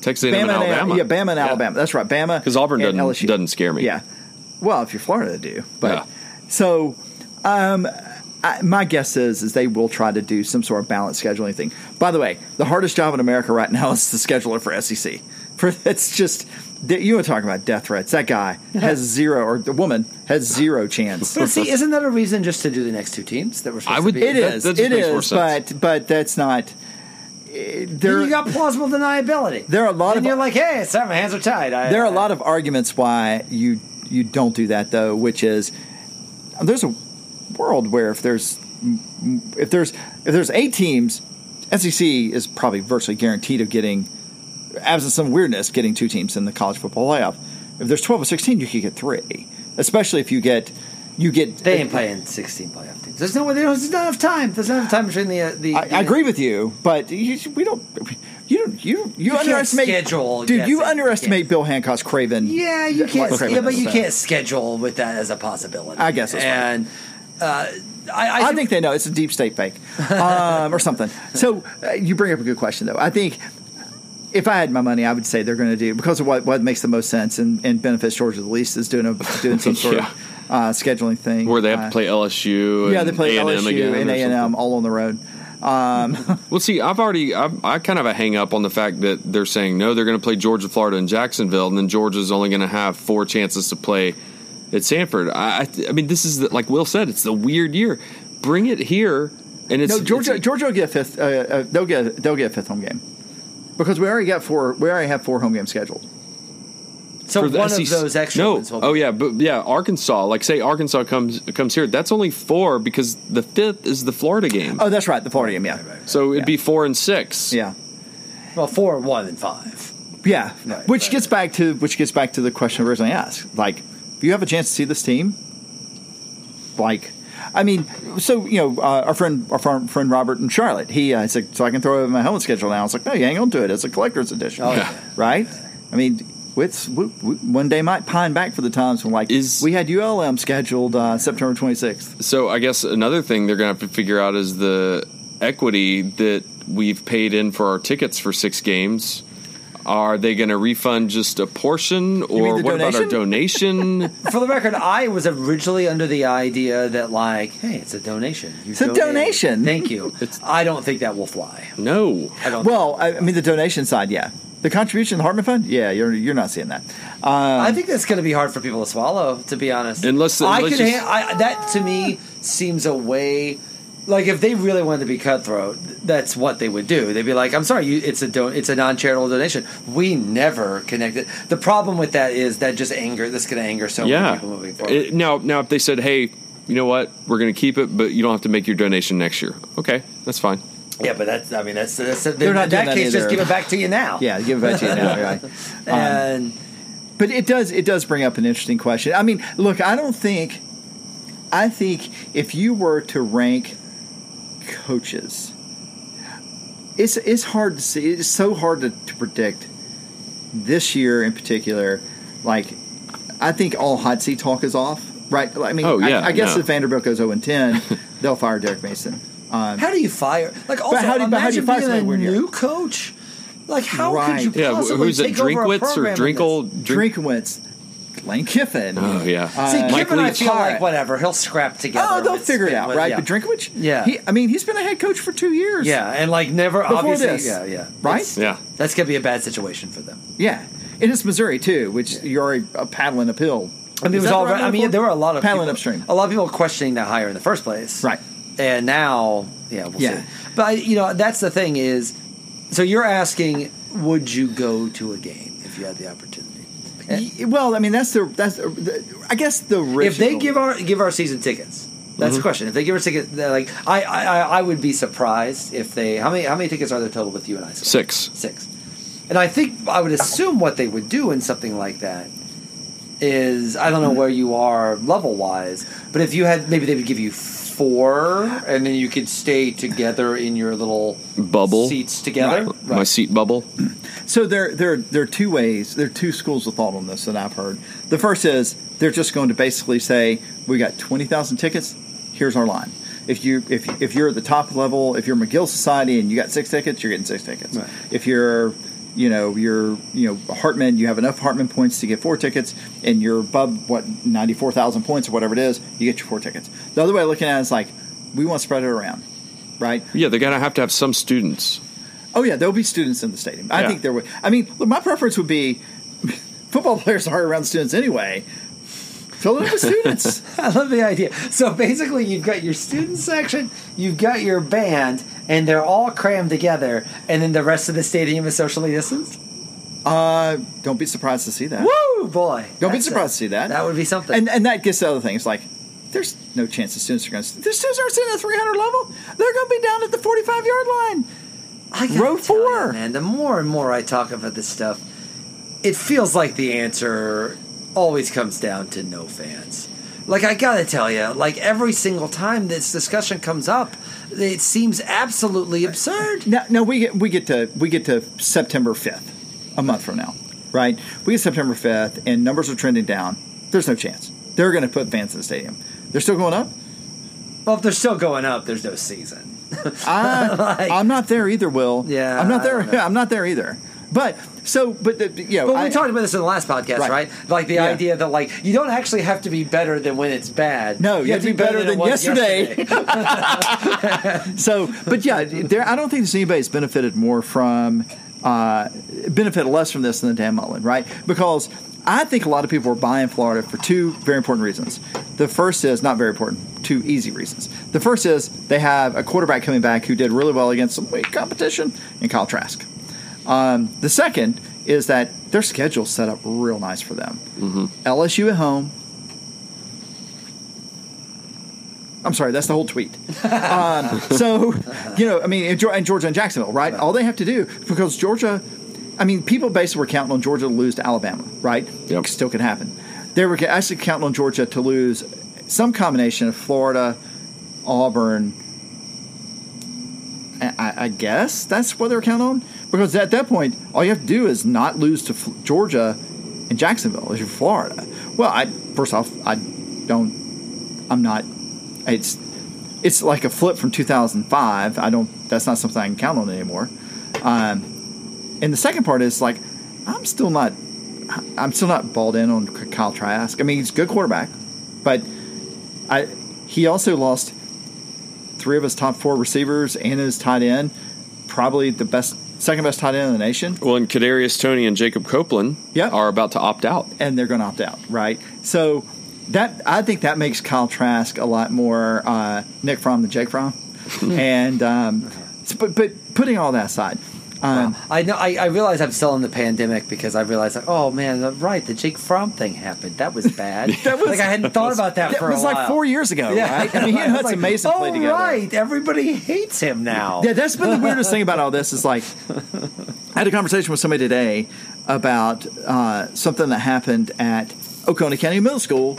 Texas A&M, and Bama and Alabama. yeah, Bama and Alabama. That's right, Bama. Because Auburn doesn't- LSU. doesn't scare me. Yeah, well, if you're Florida, they do. But Yeah. so, um, I, my guess is is they will try to do some sort of balanced scheduling thing. By the way, the hardest job in America right now is the scheduler for SEC. For it's just you were talking about death threats. That guy has zero, or the woman has zero chance. But see, isn't that a reason just to do the next two teams that were supposed I would- to be? It That- is. that just it makes more is. sense. But but that's not. eh, There, you got plausible deniability. There are a lot and of- you're like, hey, it's my hands are tied. I, There are a lot of arguments why you you don't do that though, which is there's a world where if there's if there's if there's eight teams, SEC is probably virtually guaranteed of getting, absent some weirdness, getting two teams in the college football playoff. If there's twelve or sixteen, you could get three, especially if you get you get. They ain't playing 16 playoff teams. There's no. Way. There's not enough time. There's not enough time between the. Uh, the I, I agree with you, but you, we don't. You don't. You you, can't underestimate. schedule dude. guessing. you You underestimate. Bill Hancock's Craven. Yeah, you can't. Craven Yeah, but you can't schedule with that as a possibility. I guess that's right. and uh, I, I, I think they know it's a deep state fake um, or something. So uh, you bring up a good question, though. I think if I had my money, I would say they're going to do because of what, what makes the most sense and, and benefits Georgia the least is doing a doing some sort Yeah. of uh, scheduling thing Where they have Uh, to play LSU. Yeah, they and play A&M LSU again and A and M all on the road. Well, see, I've already, I've, I kind of have a hang up on the fact that they're saying no, they're going to play Georgia, Florida, and Jacksonville, and then Georgia's only going to have four chances to play at Sanford. I, I, I mean, this is the, like Will said, it's the weird year. Bring it here, and it's No, Georgia. it's- Georgia will get a fifth. Uh, uh, they'll get they'll get a fifth home game because we already got four. We already have four home games scheduled. so. for the One SEC of those extra No, ones. oh yeah, but yeah, Arkansas. Like say Arkansas comes comes here. That's only four because the fifth is the Florida game. Oh, that's right, the Florida game. Yeah, so it'd yeah. be four and six. yeah. Well, four, one, and five. Yeah, Right, which right, gets back to which gets back to the question originally asked. Like, if you have a chance to see this team, like, I mean, so you know, uh, our friend our friend, friend Robert and Charlotte, he uh, said, so I can throw it in my helmet schedule now. It's like, no, you hang on to it. It's a collector's edition, Oh, yeah. right? I mean. It's, we, we, one day might pine back for the times when like Is- we had ULM scheduled uh, September 26th. So I guess another thing they're going to have to figure out is the equity that we've paid in for our tickets for six games. Are they going to refund just a portion, or the what about our donation? For the record, I was originally under the idea that, like, hey, it's a donation. You It's a donation. Thank you. I don't think that will fly. no. I don't. Well, I, I mean the donation side, yeah. The contribution to the Hartman Fund, yeah, you're you're not seeing that. Um, I think that's going to be hard for people to swallow. To be honest, Unless- I unless could, you- ha- I, that to me seems a way like if they really wanted to be cutthroat, that's what they would do. They'd be like, "I'm sorry, you, it's a don- it's a non-charitable donation. We never connected." The problem with that is that just anger. That's going to anger so many people moving forward. It- now, now, if they said, "Hey, you know what? We're going to keep it, but you don't have to make your donation next year." Okay, that's fine. yeah, but that's I mean that's that's They're not in that doing that case. Just give it back to you now. Yeah, give it back to you now. Right. Um, and But it does it does bring up an interesting question. I mean, look, I don't think I think if you were to rank coaches, it's it's hard to see. It's so hard to, to predict this year in particular. Like, I think all hot seat talk is off. Right? I mean, Oh, yeah, I, I guess no. if Vanderbilt goes zero and ten, they'll fire Derek Mason. Um, how do you fire? Like also, how do you- but how do you fire being a weird here? new coach. Like how Right. could you Yeah, wh- possibly who's it? take over a Drinkwitz or program with Drinkle? this? Drink- Drinkowitz, Lane Kiffin. Oh yeah. Uh, See, Mike Kevin, I feel Hire like whatever he'll scrap together. Oh, they'll figure it out, with- right? Yeah. But Drinkovich, Yeah. he, I mean, he's been a head coach for two years. Yeah, and like never Before obviously. this, yeah, yeah. right? It's- Yeah. That's gonna be a bad situation for them. yeah. And it's Missouri too, which you're already uh, paddling uphill. I mean, it Is was that all. I mean, there were a lot of paddling people, upstream. A lot of people questioning that hire in the first place, Right. And now, yeah, we'll Yeah. see. But you know, that's the thing is, so you're asking, would you go to a game if you had the opportunity? Eh. Y- Well, I mean, that's the that's the, the- I guess the original. If they give our give our season tickets, that's the mm-hmm. question. If they give us tickets, like I, I I I would be surprised if they how many how many tickets are there total with you and I? Scott? Six. Six. And I think I would assume what they would do in something like that is I don't know mm-hmm. where you are level wise, but if you had maybe they would give you four and then you could stay together in your little Bubble. seats together. My seat bubble. So there, there, there are two ways. There are two schools of thought on this that I've heard. The first is they're just going to basically say, "We got twenty thousand tickets. Here's our line. If you if if you're at the top level, if you're Magill Society and you got six tickets, you're getting six tickets. Right. If you're you know you're you know Hartman, you have enough Hartman points to get four tickets, and you're above what ninety four thousand points or whatever it is, you get your four tickets. The other way of looking at it is like we want to spread it around, right? Yeah, they're gonna have to have some students. Oh yeah, there'll be students in the stadium. I Yeah. think there would. I mean, look, my preference would be football players are around students anyway. Fill it up with students. I love the idea. So basically, you've got your student section, you've got your band, and they're all crammed together, and then the rest of the stadium is socially distanced. Uh, don't be surprised to see that. Woo, boy! Don't be surprised it. to see that. That would be something. And and that gets to other things like there's no chance the students are going to. The students aren't sitting at 300 level. They're going to be down at the 45 yard line. I row tell you, man. The more and more I talk about this stuff, it feels like the answer always comes down to no fans. Like I gotta tell you, like every single time this discussion comes up, it seems absolutely absurd. Now, no, we get we get to we get to September 5th, a month from now, right? We get September 5th, and numbers are trending down. There's no chance they're going to put fans in the stadium. They're still going up. Well, if they're still going up, there's no season. I, Like- I'm not there either, Will. Yeah, I'm not there. I'm not there either. But so, but the, you know, But we I- talked about this in the last podcast, Right. right? Like the Yeah. idea that like you don't actually have to be better than when it's bad. No, you have to be better than it was yesterday. So, but yeah, there. I don't think there's anybody that's benefited more from, uh, benefited less from this than the Dan Mullen, right? Because I think a lot of people are buying Florida for two very important reasons. The first is not very important, two easy reasons. The first is they have a quarterback coming back who did really well against some weak competition in Kyle Trask. Um, the second is that their schedule's set up real nice for them. LSU at home. I'm sorry, that's the whole tweet. um, so, you know, I mean, and and Georgia and Jacksonville, right? All they have to do, because Georgia, I mean, people basically were counting on Georgia to lose to Alabama, right? Yep. Still could happen. They were actually counting on Georgia to lose some combination of Florida, Auburn, I- I, guess that's what they were counting on. Because at that point, all you have to do is not lose to F- Georgia and Jacksonville if you're Florida. Well, I first off, I don't, I'm not. It's it's like a flip from 2005. I don't. That's not something I can count on anymore. Um, and the second part is like, I'm still not. I'm still not balled in on Kyle Trask. I mean, he's a good quarterback, but I he also lost three of his top four receivers and his tight end, probably the best, second best tight end in the nation, Well, and Kadarius Toney and Jacob Copeland Yep. are about to opt out. and they're going to opt out, right? So that I think that makes Kyle Trask a lot more uh, Nick Fromm than Jake Fromm. and um, but but putting all that aside, um, I know. I, I realize I'm still in the pandemic because I realized, like, oh man, right, the Jake Fromm thing happened. That was bad. That was- like I hadn't thought about that that for a while. It was like four years ago, right? I mean, he and Hudson like, Mason oh, played together. right, everybody hates him now. Yeah, that's been the weirdest thing about all this is like I had a conversation with somebody today about uh, something that happened at Oconee County Middle School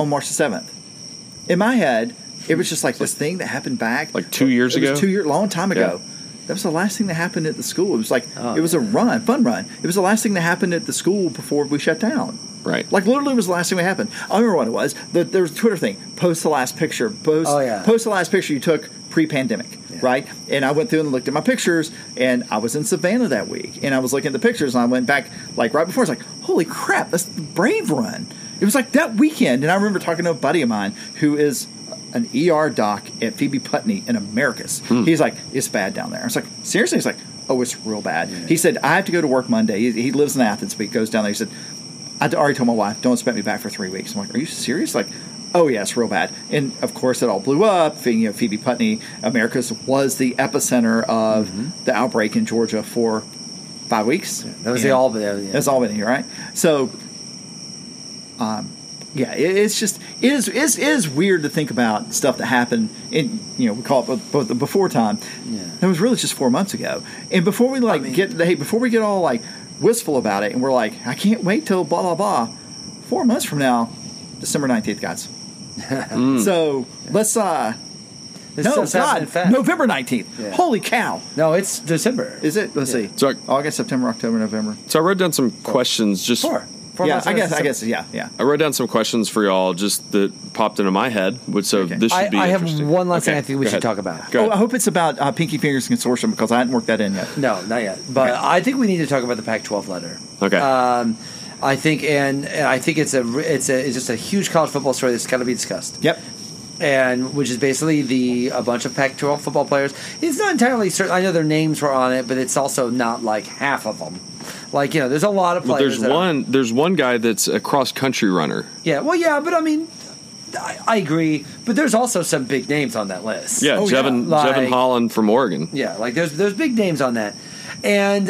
on March the seventh. In my head, it was just like this thing that happened back Like two years it was ago? two year long time ago. Yeah. That was the last thing that happened at the school. It was like Oh, it was a run, fun run. It was the last thing that happened at the school before we shut down. Right. Like literally was the last thing that happened. I remember what it was. The, there was a Twitter thing. Post the last picture. Post Oh, yeah. post the last picture you took pre-pandemic, right? And I went through and looked at my pictures, and I was in Savannah that week, and I was looking at the pictures, and I went back like right before. I was like, "Holy crap, that's the Brave Run!" It was like that weekend, and I remember talking to a buddy of mine who is an ER doc at Phoebe Putney in Americus. He's like, "It's bad down there." I was like, "Seriously?" He's like, "Oh, it's real bad." He said, "I have to go to work Monday." He, he lives in Athens, but he goes down there. He said, I already told my wife, don't expect me back for three weeks. I'm like, are you serious? Like, oh yeah, it's real bad. And of course, it all blew up. You know, Phoebe Putney, Americus was the epicenter of the outbreak in Georgia for five weeks. That was the Albany. Yeah. That's Albany, right? So, um, yeah, it, it's just it is is is weird to think about stuff that happened in you know we call it both, both the before time. Yeah. That was really just four months ago. And before we like mean- get hey before we get all like wistful about it and we're like I can't wait till blah blah blah. Four months from now, December nineteenth, guys. So let's uh This no stuff's happening God. November nineteenth. Yeah. Holy cow! No, it's December. Is it? Let's see. So I- August, September, October, November. So I wrote down some questions. Just Four. Four yeah, months I guess. I guess. Yeah, yeah. I wrote down some questions for y'all, just that popped into my head. Which so Okay. this should I, be. I have interesting. one last thing I think we go should ahead. talk about. Go Oh, ahead. I hope it's about uh, Pinky Fingers Consortium because I hadn't worked that in yet. No, not yet. But I think we need to talk about the Pac-12 letter. Okay. Um, I think, and, and I think it's a it's a it's just a huge college football story that's got to be discussed. Yep. and which is basically the a bunch of Pac-12 football players. It's not entirely certain. I know their names were on it, but it's also not like half of them. Like you know, there's a lot of players. there's that are- one. There's one guy that's a cross country runner. yeah, well, yeah, but I mean, I, I agree. But there's also some big names on that list. Yeah, Oh, yeah. Jevon Like- Jevon Holland from Oregon. Yeah, like there's there's big names on that. And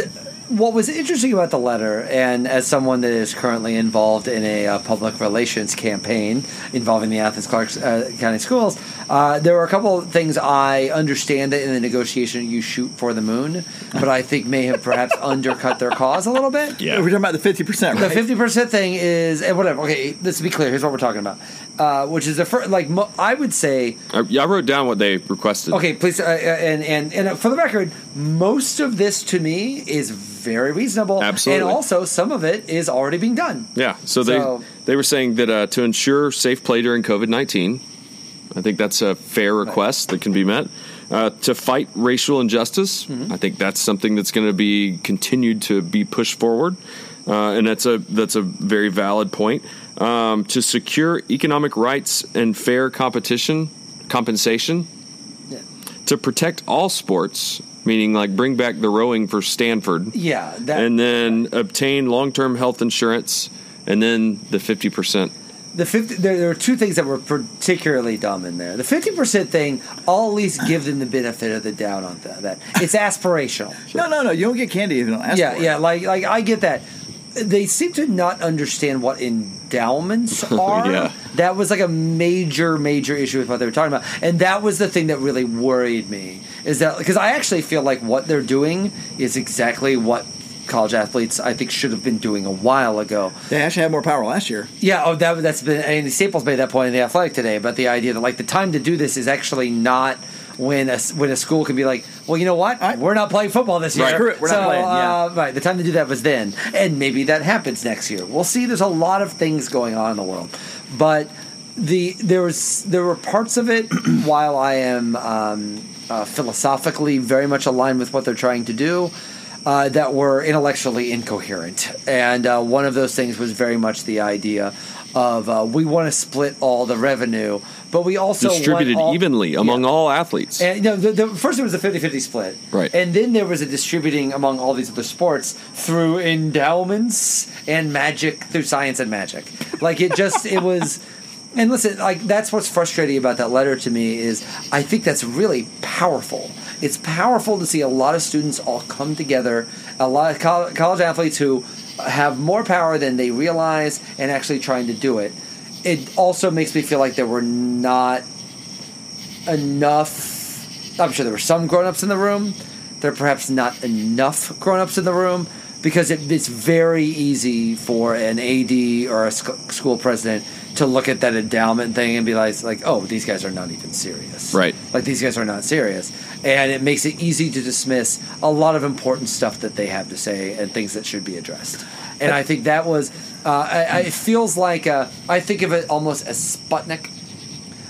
what was interesting about the letter, and as someone that is currently involved in a uh, public relations campaign involving the Athens Clarke uh, County Schools, uh, there are a couple of things I understand that in the negotiation you shoot for the moon, but I think may have perhaps undercut their cause a little bit. Yeah. We're talking about the fifty percent, The fifty percent thing is and whatever. Okay, let's be clear. Here's what we're talking about, uh, which is the first. Like mo- I would say, I, yeah, I wrote down what they requested. Okay, please, uh, uh, and and and for the record, most of this to me is very reasonable. Absolutely. and also some of it is already being done. Yeah, so they So- they were saying that uh, to ensure safe play during COVID nineteen, I think that's a fair request that can be met. Uh, to fight racial injustice, Mm-hmm. I think that's something that's going to be continued to be pushed forward, uh, and that's a that's a very valid point. Um, to secure economic rights and fair competition compensation, Yeah. to protect all sports, meaning like bring back the rowing for Stanford Yeah, that and then obtain long-term health insurance and then the 50% the fifty. There, there were two things that were particularly dumb in there. The fifty percent thing, I'll at least give them the benefit of the doubt on that. that. It's aspirational. No, no, no. You don't get candy if you don't ask yeah, for it. yeah, like like I get that. They seem to not understand what endowments are. Yeah. That was like a major, major issue with what they were talking about, and that was the thing that really worried me. Is that because I actually feel like what they're doing is exactly what college athletes I think should have been doing a while ago. They actually had more power last year. Yeah, oh, that that's been Andy Staples made that point in the Athletic today. But the idea that like the time to do this is actually not when a when a school can be like, well, you know what, Right. we're not playing football this year. Right. We're not So, playing, yeah. uh, right, the time to do that was then, and maybe that happens next year. We'll see. There's a lot of things going on in the world, but the there was there were parts of it while I am um, uh, philosophically very much aligned with what they're trying to do. Uh, that were intellectually incoherent, and uh, one of those things was very much the idea of uh, we want to split all the revenue, but we also want distributed all- evenly among Yeah. all athletes. And you know, the, the, first, it was a 50-50 split, Right. And then there was a distributing among all these other sports through endowments and magic, through science and magic. Like it just, it was And listen, like that's what's frustrating about that letter to me is I think that's really powerful. It's powerful to see a lot of students all come together, a lot of col- college athletes who have more power than they realize and actually trying to do it. It also makes me feel like there were not enough. I'm sure there were some grown-ups in the room. There are perhaps not enough grown-ups in the room because it, it's very easy for an AD or a sc- school president to look at that endowment thing and be like, like, oh, these guys are not even serious. Right. Like these guys are not serious, and it makes it easy to dismiss a lot of important stuff that they have to say and things that should be addressed. And I think that was. Uh, I, I, it feels like uh, I think of it almost as Sputnik.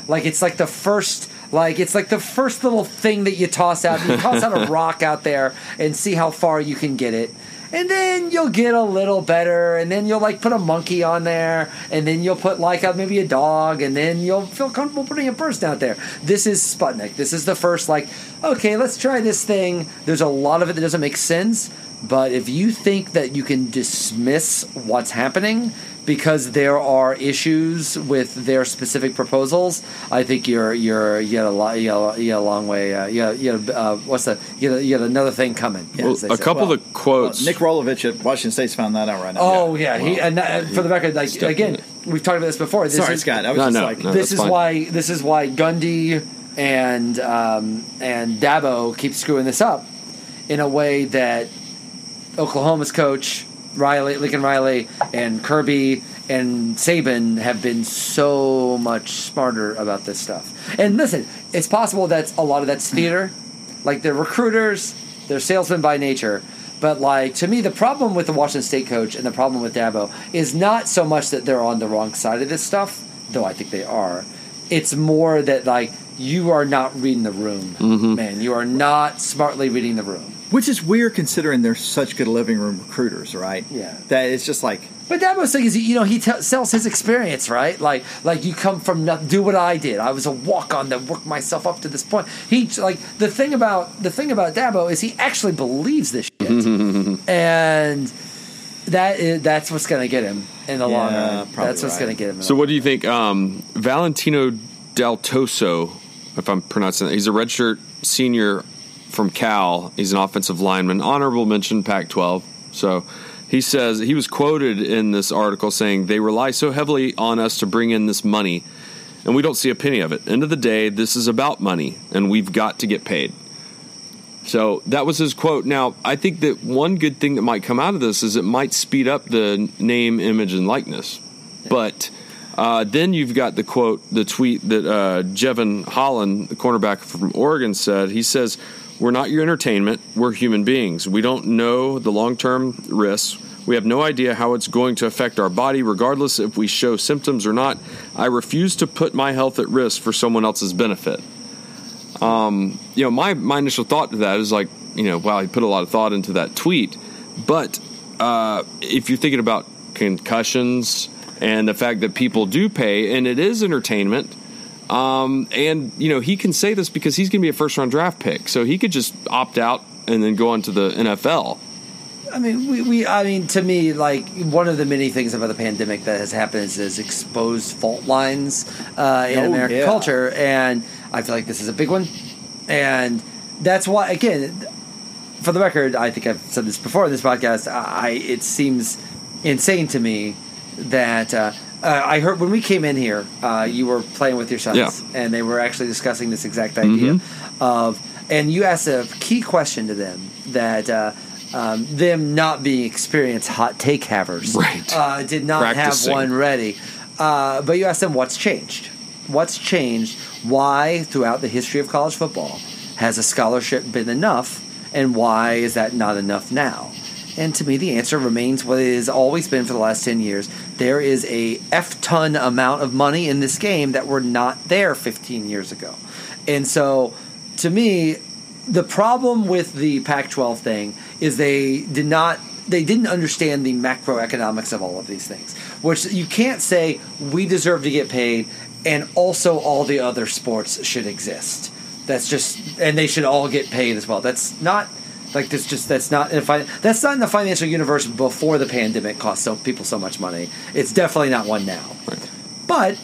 Like it's like the first. Like it's like the first little thing that you toss out. You toss out a rock out there and see how far you can get it and then you'll get a little better and then you'll like put a monkey on there and then you'll put like a, maybe a dog and then you'll feel comfortable putting a person out there. This is sputnik. This is the first like okay let's try this thing. There's a lot of it that doesn't make sense but if you think that you can dismiss what's happening because there are issues with their specific proposals, I think you're you're you got a lot you got a, you got a long way. Uh, you got, you got, uh, what's the you got, you got another thing coming. Well, a say. couple Well, of quotes. Nick Rolovich at Washington State's found that out right now. Oh yeah, he and that, for the record, like again, we've talked about this before. This Sorry, is, Scott. I was No, just no, like, no. this is fine. why this is why Gundy and um, and Dabo keep screwing this up in a way that Oklahoma's coach Riley, Lincoln Riley, and Kirby and Saban have been so much smarter about this stuff. And listen, it's possible that a lot of that's theater, like they're recruiters, they're salesmen by nature. But like to me, the problem with the Washington State coach and the problem with Dabo is not so much that they're on the wrong side of this stuff, though I think they are. It's more that like you are not reading the room, mm-hmm. man. You are not smartly reading the room. Which is weird considering they're such good living room recruiters, right? Yeah. That it's just like, But Dabo's thing is, you know, he t- sells his experience, right? Like, like you come from nothing. Do what I did. I was a walk on that worked myself up to this point. He like the thing about the thing about Dabo is he actually believes this shit, and that is that's what's going to get him in the long run. probably That's what's right. going to get him. in So, the- what do you think? Um, Valentino Daltoso, if I'm pronouncing that, he's a redshirt senior from Cal. He's an offensive lineman. Honorable mention Pac 12. So, he says he was quoted in this article saying, They rely so heavily on us to bring in this money, and we don't see a penny of it. End of the day, this is about money, and we've got to get paid. So that was his quote. Now, I think that one good thing that might come out of this is it might speed up the name, image, and likeness. But uh, then you've got the quote, the tweet that uh, Jevon Holland, the cornerback from Oregon, said. He says, We're not your entertainment. We're human beings. We don't know the long term risks. We have no idea how it's going to affect our body, regardless if we show symptoms or not. I refuse to put my health at risk for someone else's benefit you know, my, my initial thought to that is like, you know, wow, he put a lot of thought into that tweet. But uh, if you're thinking about concussions and the fact that people do pay, and it is entertainment, um, and you know, he can say this because he's going to be a first round draft pick, so he could just opt out and then go on to the NFL. I mean, we, we, I mean, to me, like one of the many things about the pandemic that has happened is, is exposed fault lines uh, in Oh, American yeah. culture, and I feel like this is a big one, and that's why, again, for the record, I think I've said this before in this podcast. I it seems insane to me that uh, uh, I heard when we came in here, uh, you were playing with your sons, Yeah. and they were actually discussing this exact idea of, and you asked a key question to them that. Uh, um, them not being experienced hot take havers, Right. Uh, did not Practicing. have one ready. Uh, but you asked them what's changed. What's changed? Why, throughout the history of college football, has a scholarship been enough, and why is that not enough now? And to me, the answer remains what it has always been for the last 10 years. There is a F ton amount of money in this game that were not there 15 years ago. And so, to me, the problem with the Pac 12 thing is they did not. They didn't understand the macroeconomics of all of these things, which you can't say we deserve to get paid and also all the other sports should exist. That's just, and they should all get paid as well. That's not like this. Just that's not in a fin- that's not in the financial universe before the pandemic cost so people so much money. It's definitely not one now. But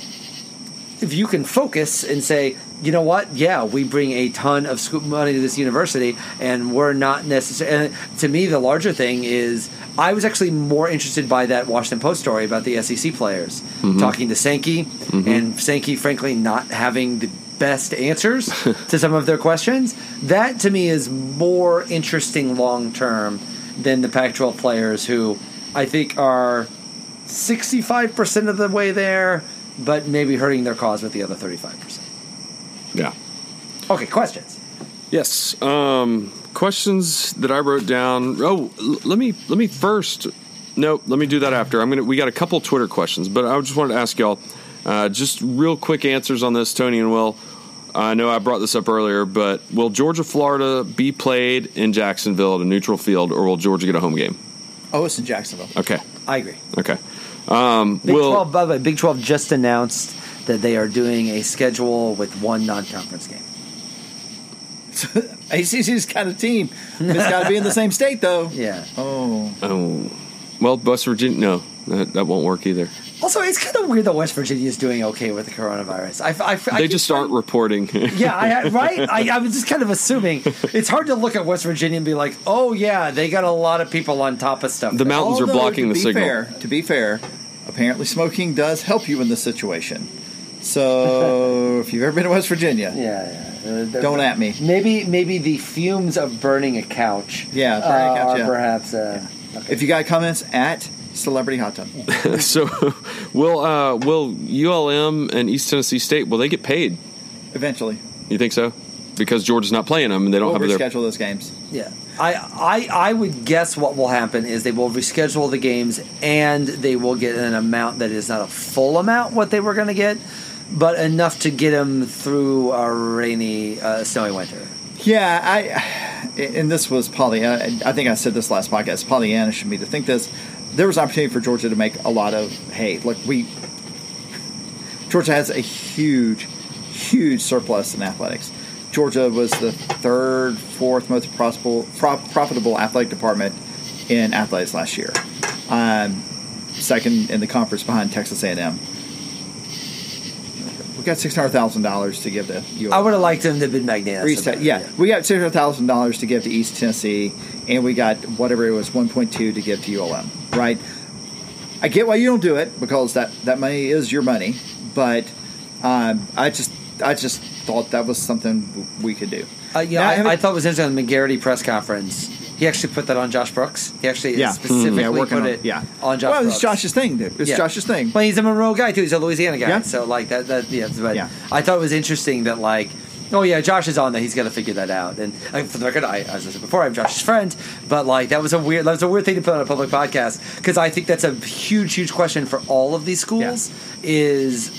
if you can focus and say, you know what, yeah, we bring a ton of school money to this university, and we're not necessarily. To me, the larger thing is, I was actually more interested by that Washington Post story about the SEC players mm-hmm. talking to Sankey, mm-hmm. and Sankey, frankly, not having the best answers to some of their questions. That to me is more interesting long term than the Pac 12 players who I think are 65% of the way there, but maybe hurting their cause with the other 35%. Yeah. Okay, questions. Yes. Um, questions that I wrote down. Oh, l- let me let me first. No, let me do that after. I'm gonna. We got a couple Twitter questions, but I just wanted to ask y'all uh, just real quick answers on this, Tony and Will. I know I brought this up earlier, but will Georgia Florida be played in Jacksonville at a neutral field, or will Georgia get a home game? Oh, it's in Jacksonville. Okay. I agree. Okay. Um, Big will 12, by the way, Big 12 just announced that they are doing a schedule with one non conference game. ACC's kind of team. It's got to be in the same state, though. Yeah. Oh, oh, well, West Virginia. No, that, that won't work either. Also, it's kind of weird that West Virginia is doing okay with the coronavirus. I, I, I They keep just aren't reporting. Yeah, I, right. I, I was just kind of assuming it's hard to look at West Virginia and be like, "Oh yeah, they got a lot of people on top of stuff." The there." mountains are blocking the signal. Fair, to be fair, apparently smoking does help you in this situation. So if you've ever been to West Virginia, Yeah, yeah. Uh, don't at me. Maybe, maybe the fumes of burning a couch. Yeah, burning a uh, couch, are yeah. perhaps. Uh, okay. If you got comments at Celebrity Hot Tub, so will uh, will ULM and East Tennessee State will they get paid? eventually You think so? Because Georgia's not playing them and they don't we'll have their reschedule those games. Yeah, I, I I would guess what will happen is they will reschedule the games and they will get an amount that is not a full amount what they were going to get, but enough to get them through a rainy, uh, snowy winter. Yeah, I and this was Pollyanna. I think I said this last podcast. Pollyanna should be to think this. There was opportunity for Georgia to make a lot of hay. Look, we Georgia has a huge, huge surplus in athletics. Georgia was the third, fourth most profitable, pro- profitable athletic department in athletics last year. Um, second in the conference behind Texas A&M. We got six hundred thousand dollars to give to ULM. I would have liked them to have been magnanimous. East, about yeah, we got six hundred thousand dollars to give to East Tennessee, and we got whatever it was, one point two to give to ULM. Right? I get why you don't do it because that that money is your money, but um, I just I just thought that was something we could do. Uh, yeah, Now, I, having- I thought it was interesting on the McGarity press conference. He actually put that on Josh Brooks. He actually yeah, specifically yeah, put on it yeah on Josh Well, Brooks. it's Josh's thing, dude. It's Yeah. Josh's thing. Well, he's a Monroe guy too. He's a Louisiana guy. Yeah. So like that. That yeah. But Yeah. I thought it was interesting that like. Oh yeah, Josh is on that. He's got to figure that out. And uh, for the record, I, as I said before, I'm Josh's friend. But like, that was a weird. That was a weird thing to put on a public podcast because I think that's a huge, huge question for all of these schools. Is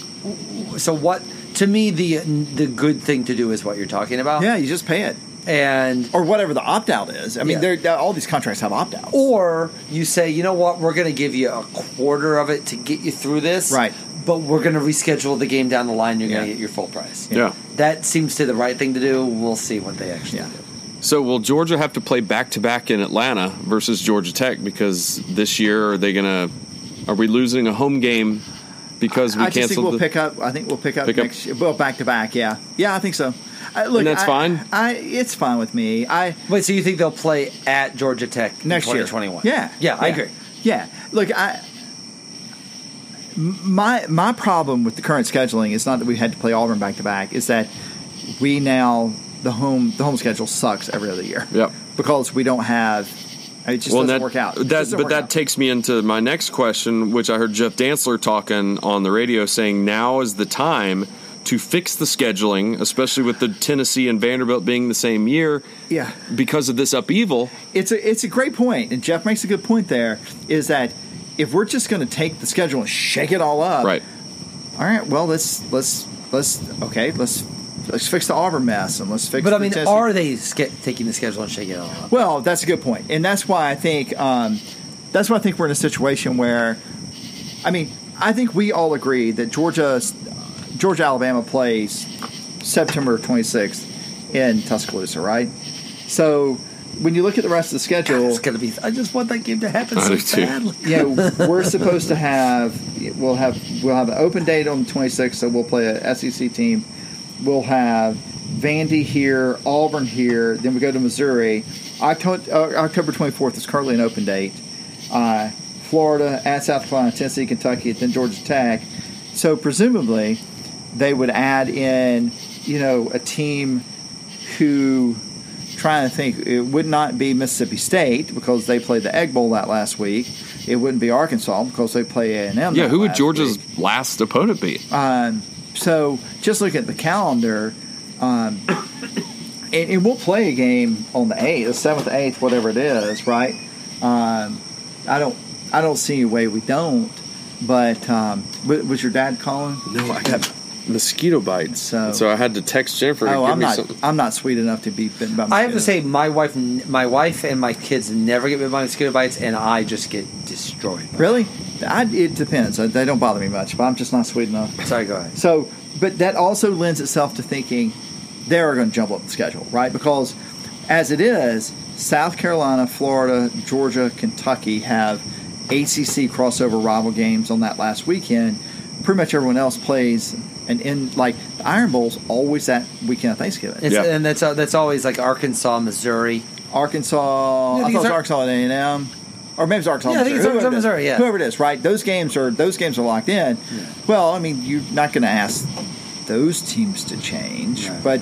so what? To me, the the good thing to do is what you're talking about. Yeah, you just pay it And or whatever the opt out is. I mean, Yeah. all these contracts have opt outs. or you say, you know what, we're going to give you a quarter of it to get you through this, Right. But we're going to reschedule the game down the line. You're going Yeah. to get your full price. Yeah. that seems to be the right thing to do. We'll see what they actually Yeah. do. So will Georgia have to play back to back in Atlanta versus Georgia Tech because this year are they gonna are we losing a home game because we I just think we'll the, pick up. I think we'll pick up Pick up- next. Well, back to back. Yeah, yeah, I think so. I, look, And that's I- fine? I it's fine with me. I Wait, so you think they'll play at Georgia Tech next in year 2021? Yeah, yeah, I agree. Yeah, look, I m- my my problem with the current scheduling is not that we had to play Auburn back to back. Is that we now the home the home schedule sucks every other year. Yep. because we don't have. It just doesn't that, work out. That, but that out. takes me into my next question, which I heard Jeff Dantzler talking on the radio saying now is the time to fix the scheduling, especially with the Tennessee and Vanderbilt being the same year. Yeah. Because of this upheaval. it's a it's a great point, and Jeff makes a good point. There is that if we're just going to take the schedule and shake it all up, Right. All right, well let's let's let's okay let's let's fix the Auburn mess and let's fix. But I mean, Tennessee- are they ske- taking the schedule and shaking it all up? Well, that's a good point, and that's why I think um, that's why I think we're in a situation where, I mean, I think we all agree that Georgia, Georgia Alabama plays September 26th in Tuscaloosa, right? So when you look at the rest of the schedule, It's gonna be. I just want that game to happen I so do too. badly. yeah, we're supposed to have we'll have we'll have an open date on the 26th, so we'll play a SEC team. We'll have Vandy here, Auburn here, then we go to Missouri. October, uh, October 24th is currently an open date. Uh, Florida at South Carolina, Tennessee, Kentucky, then Georgia Tech. So presumably, they would add in, you know, a team who trying to think it would not be Mississippi State because they played the Egg Bowl that last week. It wouldn't be Arkansas because they play A and M. Yeah, who would Georgia's last opponent be? Um, so just look at the calendar, um, and, and we'll play a game on the eighth, the seventh, eighth, whatever it is, right? Um, I don't, I don't see a way we don't. But um, was your dad calling? No, I got mosquito bites, So- so I had to text Jennifer to Oh, give I'm me not. something. I'm not sweet enough to be bitten by. I have to say, my wife, my wife, and my kids never get bitten by mosquito bites, and I just get destroyed. really, I, it depends. They don't bother me much, but I'm just not sweet enough. Sorry, go ahead. So, but that also lends itself to thinking they're going to jump up the schedule, right? Because as it is, South Carolina, Florida, Georgia, Kentucky have ACC crossover rival games on that last weekend. Pretty much everyone else plays, and in like the Iron Bowl's always that weekend of Thanksgiving. It's, Yeah. And that's uh, that's always like Arkansas, Missouri. Arkansas, Yeah, I I, think thought it was it's Ar- Arkansas and A and M, or maybe it's Arkansas. Yeah, I think it's Arkansas, whoever it is. Missouri, yeah. whoever it is, right? Those games are those games are locked in. Well, I mean, you're not going to ask those teams to change, No. but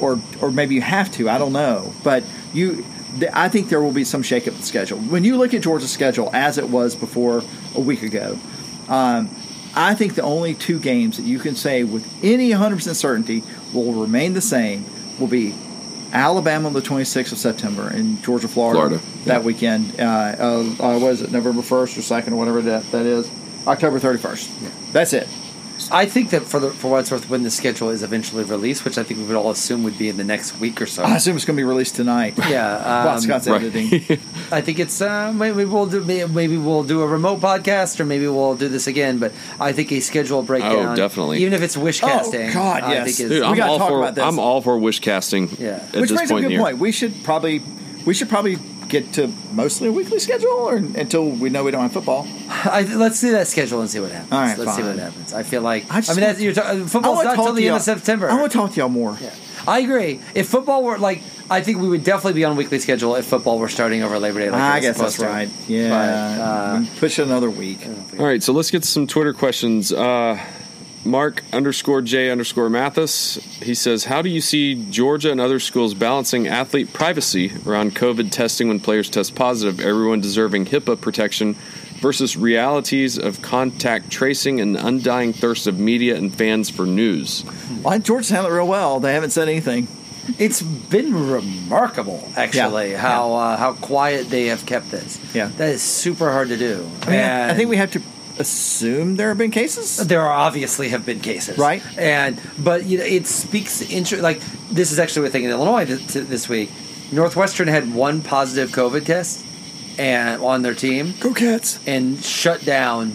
or or maybe you have to. I don't know, but you. I think there will be some shake up the schedule. When you look at Georgia's schedule as it was before a week ago, um, I think the only two games that you can say with any 100% certainty will remain the same will be Alabama on the 26th of September and Georgia, Florida, Florida, that weekend. Uh, uh, uh, what is it, November 1st or 2nd or whatever that, that is? October 31st. Yeah. That's it. I think that for the for what it's worth, when the schedule is eventually released, which I think we would all assume would be in the next week or so. I assume it's going to be released tonight. yeah, While um, Scott's right. editing. I think it's uh, maybe we'll do maybe we'll do a remote podcast or maybe we'll do this again. But I think a schedule breakdown, Oh, definitely. even if it's wish casting. Oh, God, I yes. think Dude, We I'm gotta all talk for about this. I'm all for wish casting. Yeah. at Which this brings point a good the point. We should probably we should probably get to mostly a weekly schedule or until we know we don't have football. I, let's see that schedule and see what happens. All right, let's see what happens. I feel like I I, mean want- that's, you're ta- football's not talk till to the end of September. I want to talk to y'all more. Yeah. I agree. If football were like, I think we would definitely be on weekly schedule if football were starting over Labor Day. Like I guess that's to. right. Yeah, But, uh, push it another week. All right, so let's get some Twitter questions. Uh, Mark underscore J underscore Mathis. He says, How do you see Georgia and other schools balancing athlete privacy around COVID testing when players test positive, everyone deserving HIPAA protection, versus realities of contact tracing and the undying thirst of media and fans for news? Well, Georgia's handled it real well. They haven't said anything. It's been remarkable, actually, Yeah, how Uh, how quiet they have kept this. Yeah. that is super hard to do. I mean, I think we have to assume there have been cases. there are obviously have been cases, Right. And but you know, it speaks inter- like this is actually a thing in Illinois th- th- this week. Northwestern had one positive COVID test and on their team Go Cats. and shut down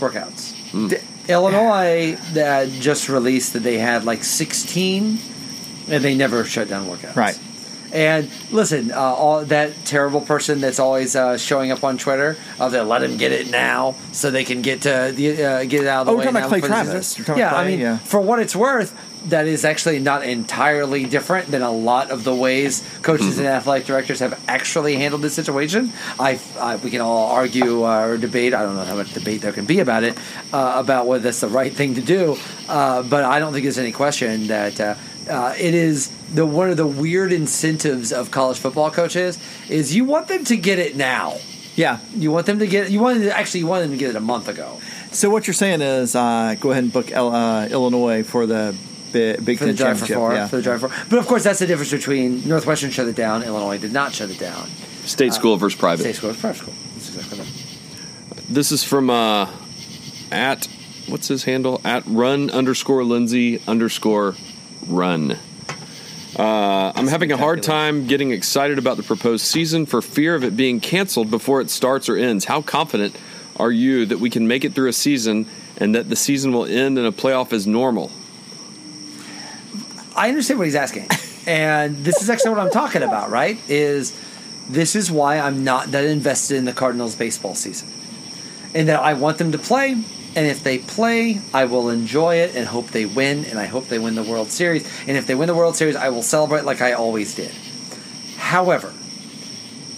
workouts. Hmm. D- Illinois that just released that they had like 16 and they never shut down workouts. Right. And listen, uh, all that terrible person that's always uh, showing up on Twitter, uh, they let him get it now so they can get to the, uh, get it out of the Oh, we're talking about Clay Travis. You're talking yeah, about I mean, yeah. for what it's worth, that is actually not entirely different than a lot of the ways coaches and athletic directors have actually handled this situation. I, I we can all argue uh, or debate. I don't know how much debate there can be about it uh, about whether that's the right thing to do, uh, but I don't think there's any question that. Uh, uh, it is the one of the weird incentives of college football coaches is you want them to get it now. Yeah. You want them to get you want to, actually you want them to get it a month ago So what you're saying is, uh, go ahead and book L- uh, Illinois for the Big, Big for the Ten drive for championship. four. yeah. For the drive for but of course that's the difference between Northwestern shut it down, Illinois did not shut it down. State school versus private. State school is private school. That's exactly right. This is from uh, at what's his handle at run underscore Lindsay underscore run. Uh, I'm having a hard time getting excited about the proposed season for fear of it being canceled before it starts or ends. How confident are you that we can make it through a season and that the season will end in a playoff as normal? I understand what he's asking. And this is actually what I'm talking about, right? Is this is why I'm not that invested in the Cardinals baseball season. And that I want them to play, and if they play, I will enjoy it and hope they win, and I hope they win the World Series. And if they win the World Series, I will celebrate like I always did. However,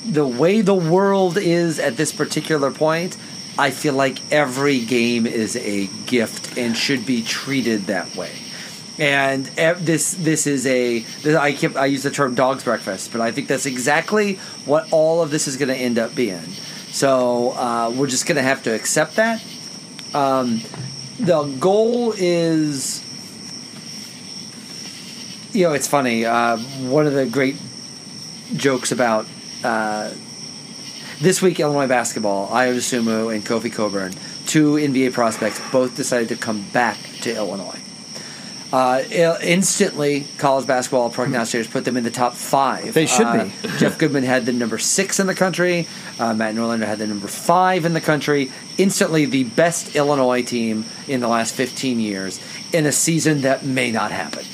the way the world is at this particular point, I feel like every game is a gift and should be treated that way. And this this is a this, I keep, I use the term dog's breakfast, but I think that's exactly what all of this is going to end up being. So uh, we're just going to have to accept that. Um, the goal is, you know, it's funny. Uh, one of the great jokes about uh, this week Illinois basketball, Ayo Dosunmu and Kofi Cockburn, two NBA prospects, both decided to come back to Illinois. Uh, instantly, college basketball prognosticators put them in the top five. They should Uh, be. Jeff Goodman had the number six in the country. Uh, Matt Norlander had the number five in the country. Instantly, the best Illinois team in the last 15 years in a season that may not happen,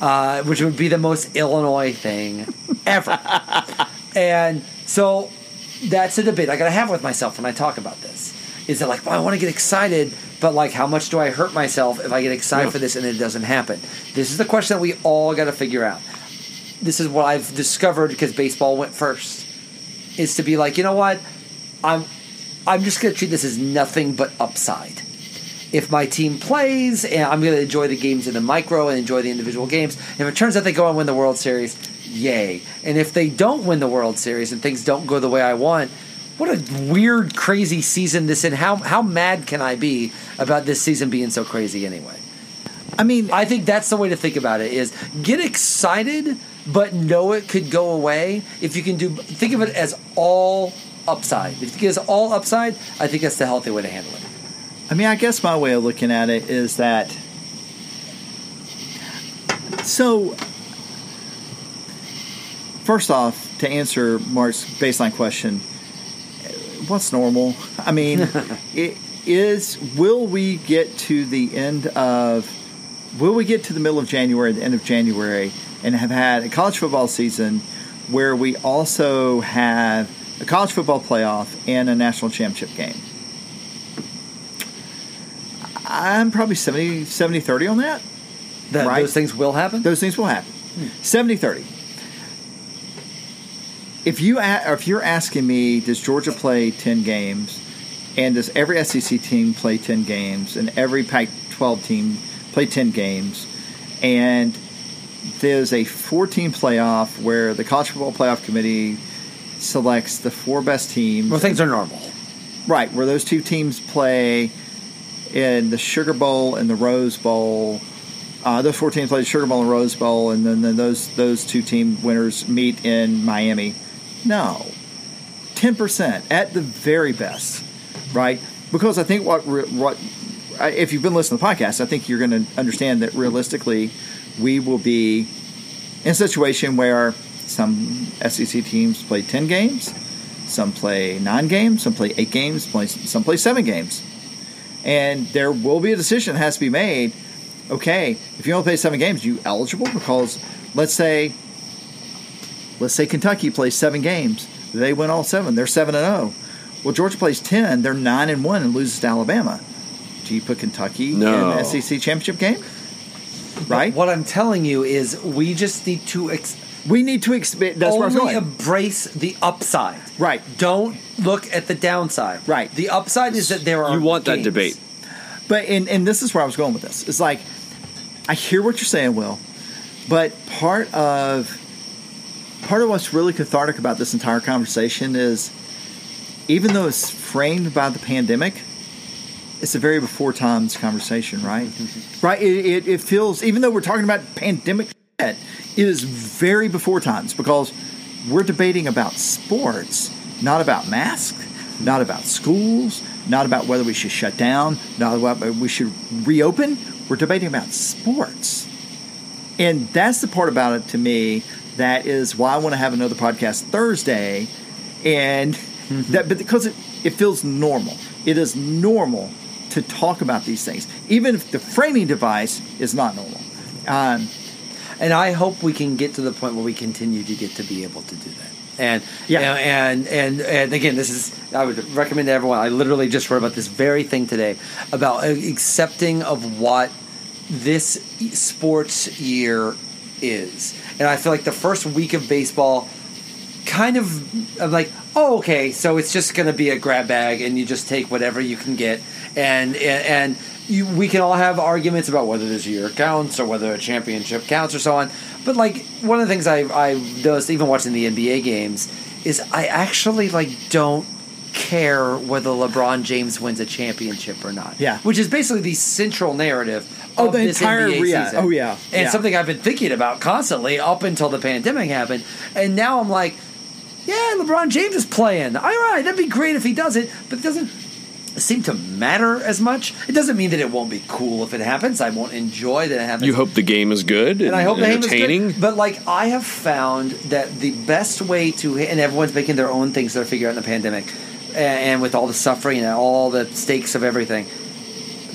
uh, which would be the most Illinois thing ever. and so that's a debate I got to have with myself when I talk about this. Is that like, well, I want to get excited, but like, how much do I hurt myself if I get excited for this and it doesn't happen? This is the question that we all got to figure out. This is what I've discovered because baseball went first. Is to be like, you know what, I'm, I'm just going to treat this as nothing but upside. If my team plays, and I'm going to enjoy the games in the micro and enjoy the individual games. If it turns out they go and win the World Series, yay. And if they don't win the World Series and things don't go the way I want, what a weird, crazy season this and how how mad can I be about this season being so crazy anyway? I mean, I think that's the way to think about it is get excited but know it could go away. If you can do think of it as all upside. If you think it's all upside, I think that's the healthy way to handle it. I mean, I guess my way of looking at it is that. So, first off, to answer Mark's baseline question, what's normal? I mean, it is will we get to the end of will we get to the middle of January, the end of January, and have had a college football season where we also have a college football playoff and a national championship game? I'm probably 70, 70 30 on that. That Right. those things will happen. Those things will happen. Hmm. 70 30. If you a- if you're asking me, does Georgia play 10 games, and does every SEC team play 10 games, and every Pac-12 team play 10 games, and there's a 14 playoff where the college football playoff committee selects the four best teams. well, things are normal. Right, where those two teams play in the Sugar Bowl and the Rose Bowl. Uh, those four teams play the Sugar Bowl and Rose Bowl, and then, then those those two team winners meet in Miami. No, ten percent at the very best, right? Because I think what what if you've been listening to the podcast, I think you're going to understand that realistically, we will be in a situation where some SEC teams play ten games, some play nine games, some play eight games, play, some play seven games. And there will be a decision that has to be made. Okay, if you only play seven games, you eligible? Because let's say, let's say Kentucky plays seven games, they win all seven. They're seven and zero. Well, Georgia plays ten. They're nine and one and loses to Alabama. Do you put Kentucky No. in the SEC championship game? Right. What I'm telling you is we just need to ex- we need to expect. That's where I was only going. embrace the upside. Right. Don't look at the downside. Right. The upside is that there are You want that debate. But and and this is where I was going with this. It's like I hear what you're saying, Will, but part of part of what's really cathartic about this entire conversation is even though it's framed by the pandemic, it's a very before times conversation, right? right? It, it, it feels even though we're talking about pandemic shit, it is very before times because we're debating about sports, not about masks, not about schools, not about whether we should shut down, not about whether we should reopen. We're debating about sports. And that's the part about it to me that is why I want to have another podcast Thursday. And that, but because it, it feels normal. It is normal to talk about these things, even if the framing device is not normal. Um, and I hope we can get to the point where we continue to get to be able to do that. And Yeah. and and and again, this is I would recommend to everyone. I literally just wrote about this very thing today about accepting of what this sports year is, and I feel like the first week of baseball kind of I'm like, oh, okay, so it's just going to be a grab bag, and you just take whatever you can get, and and, you, we can all have arguments about whether this year counts or whether a championship counts or so on. But like one of the things I I noticed even watching the NBA games is I actually like don't care whether LeBron James wins a championship or not. Yeah. which is basically the central narrative. Oh, of the this entire NBA rea- season. oh, yeah. and Yeah. something I've been thinking about constantly up until the pandemic happened, and now I'm like, yeah, LeBron James is playing. All right, that'd be great if he does it, but it doesn't seem to matter as much. It doesn't mean that it won't be cool if it happens. I won't enjoy that it happens. You hope the game is good and, and I hope the game is entertaining. good. But like I have found that the best way to and everyone's making their own things they're figuring out in the pandemic, and, with all the suffering and all the stakes of everything.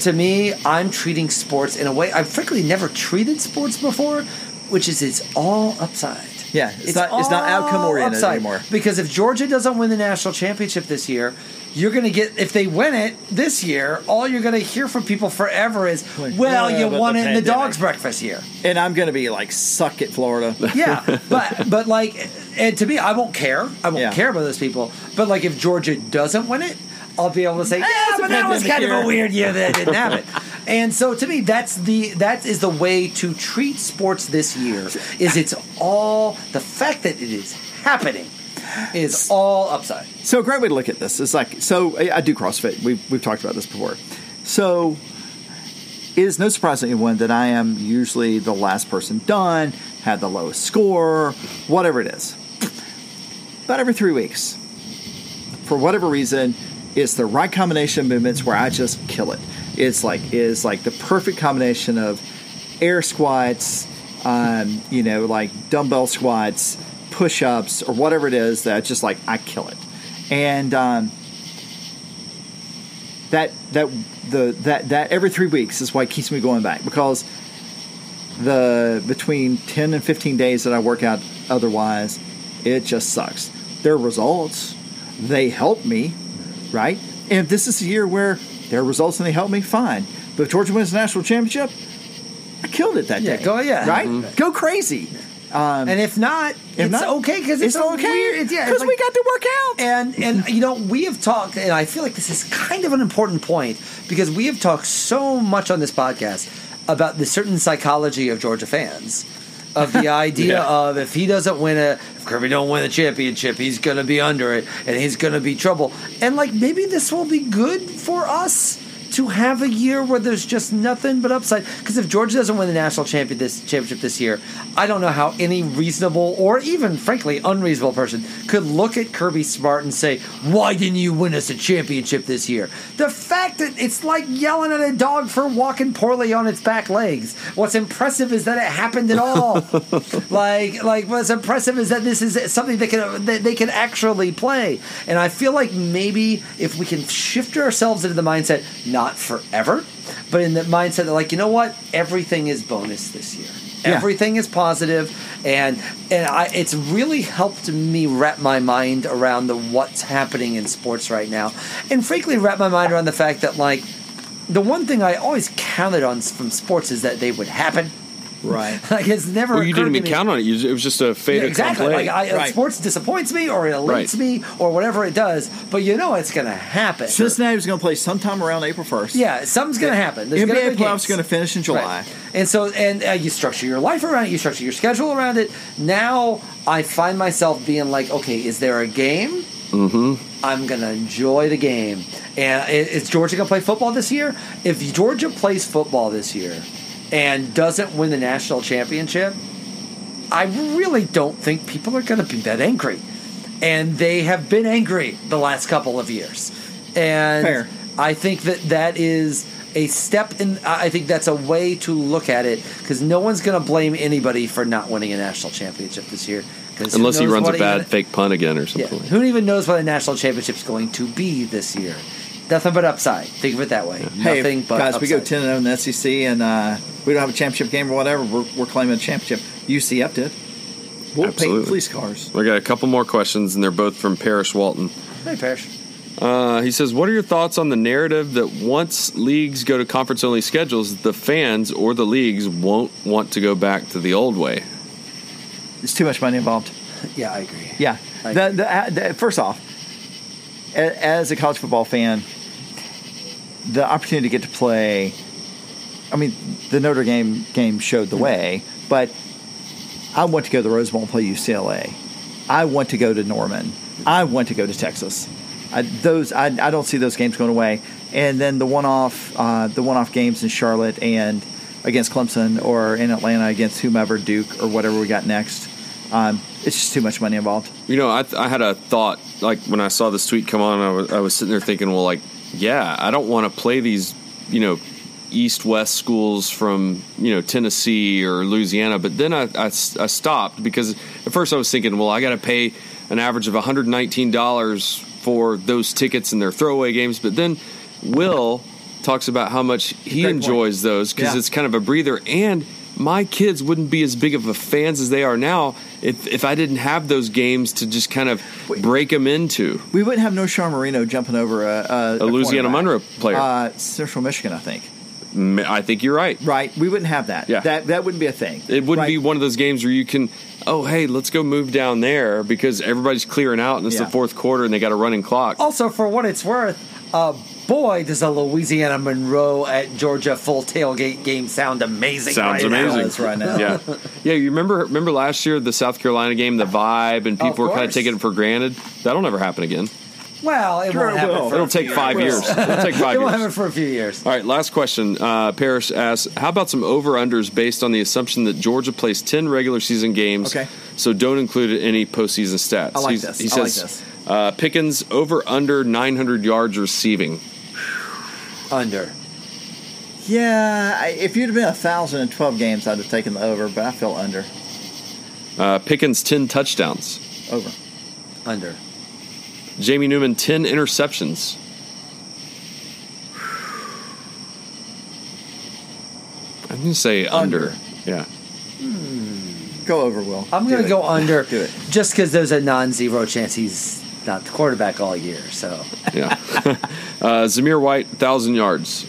To me, I'm treating sports in a way I've frankly never treated sports before, which is it's all upside. Yeah, it's not- it's not all outcome-oriented anymore. Because if Georgia doesn't win the national championship this year, you're going to get if they win it this year, all you're going to hear from people forever is, "Well, yeah, you won it in the dog's breakfast year." And I'm going to be like, suck it, Florida. yeah, but but like, and to me, I won't care. I won't Yeah. care about those people. But like, if Georgia doesn't win it, I'll be able to say, yeah, but that was kind of a weird year that didn't have it." And so, to me, that's the that is the way to treat sports this year. Is it's all the fact that it is happening is all upside. So a great way to look at this is like so I I do CrossFit. We've we've talked about this before. So it is no surprise to anyone that I am usually the last person done, had the lowest score, whatever it is. About every three weeks, for whatever reason, it's the right combination of movements where I just kill it. It's like is like the perfect combination of air squats, um, you know, like dumbbell squats, push ups, or whatever it is that just like I kill it. And um, that that the that that every three weeks is what keeps me going back because the between 10 and 15 days that I work out otherwise, it just sucks. Their results. They help me, right? And if this is a year where their results and they help me, fine. But if Georgia wins the national championship, I killed it that Yeah, day. go- yeah. Right? Go crazy. Um, and if not, it's not- okay because it's, it's okay weird. It's, yeah, it's because like- we got to work out. And and you know we have talked, and I feel like this is kind of an important point because we have talked so much on this podcast about the certain psychology of Georgia fans. Of the idea Yeah. of if he doesn't win a, if Kirby don't win the championship, he's gonna be under it and he's gonna be trouble. And like maybe this will be good for us to have a year where there's just nothing but upside. Because if Georgia doesn't win the national champion this championship this year, I don't know how any reasonable or even frankly unreasonable person could look at Kirby Smart and say, "Why didn't you win us a championship this year?" The fact that it's like yelling at a dog for walking poorly on its back legs. What's impressive is that it happened at all. like, like what's impressive is that this is something that can that they can actually play. And I feel like maybe if we can shift ourselves into the mindset, not forever, but in the mindset that like, you know what, everything is bonus this year. Yeah. Everything is positive, and and I, it's really helped me wrap my mind around the what's happening in sports right now, and frankly, wrap my mind around the fact that like the one thing I always counted on from sports is that they would happen. Right. Like it's never. Well, you didn't even count on it. You- It was just a fait yeah, exactly. accompli. Like I, Right. sports disappoints me, or it elates Right. me, or whatever it does. But you know it's going to happen. Cincinnati was going to play sometime around April 1st. yeah, something's going to happen. There's gonna NBA playoffs games. going to finish in July. Right. And so, and uh, you structure your life around it, you structure your schedule around it. Now I find myself being like, okay, is there a game? Mm-hmm. I'm going to enjoy the game. And is Georgia going to play football this year? If Georgia plays football this year and doesn't win the national championship, I really don't think people are going to be that angry. And they have been angry the last couple of years. And Fair. I think that that is a step in. I I think that's a way to look at it because no one's going to blame anybody for not winning a national championship this year. Unless he runs a bad even- fake punt again or yeah, something. who even knows what a national championship is going to be this year? Nothing but upside. Think of it that way. Hey, Nothing but guys, we go upside. 10 0 in the SEC and uh, we don't have a championship game or whatever. We're, we're claiming a championship. UCF did. We'll Absolutely. paint fleece cars. I got a couple more questions, and they're both from Parrish Walton. Hey, Parrish. Uh, he says, "What are your thoughts on the narrative that once leagues go to conference-only schedules, the fans or the leagues won't want to go back to the old way?" It's too much money involved. Yeah, I agree. Yeah. I The, the, uh, the, first off, as a college football fan, the opportunity to get to play. I mean, the Notre Dame game showed the way, but I want to go to the Rose Bowl and play UCLA. I want to go to Norman. I want to go to Texas. I, those I, I don't see those games going away. And then the one-off uh, the one-off games in Charlotte and against Clemson or in Atlanta against whomever Duke or whatever we got next. Um, it's just too much money involved. You know, I, I had a thought like when I saw this tweet come on, I was, I was sitting there thinking, well, like, yeah, I don't want to play these, you know, east west schools from you know Tennessee or Louisiana. But then I, I, I stopped because at first I was thinking, well, I got to pay an average of one hundred nineteen dollars for those tickets and their throwaway games. But then Will talks about how much he Great point. enjoys those because Yeah. it's kind of a breather and. My kids wouldn't be as big of a fans as they are now if, if I didn't have those games to just kind of break them into. We wouldn't have no Sean Marino jumping over a, a, A Louisiana. Monroe player. uh, Central Michigan, I think. I think you're right. Right? We wouldn't have that. Yeah. That that wouldn't be a thing. It wouldn't Right. be one of those games where you can, oh, hey, let's go move down there because everybody's clearing out and it's Yeah. the fourth quarter and they got a running clock. Also, for what it's worth, uh, boy, does a Louisiana Monroe at Georgia full tailgate game sound amazing! Sounds right amazing. That's right now. yeah, yeah. You remember remember last year the South Carolina game, the vibe, and people were kind of taking it for granted. That'll never happen again. Well, it Sure won't it happen. will. For It'll take five years. years. It'll take five It won't happen years. for a few years. All right, last question. Uh, Parrish asks, how about some over-unders based on the assumption that Georgia plays 10 regular season games, Okay. so don't include any postseason stats? I like He's- this. He I like says, this. Uh, Pickens over-under 900 yards receiving. Under. Yeah, I, if you'd have been a thousand and twelve games, I'd have taken the over, but I feel under. Uh, Pickens 10 touchdowns. Over. Under. Jamie Newman 10 interceptions. I'm going to say under. Under. Yeah. Go over, Will. I'm Do going to it. go under Do it. just because there's a non-zero chance he's not the quarterback all year. So Yeah. uh, Zamir White 1,000 yards.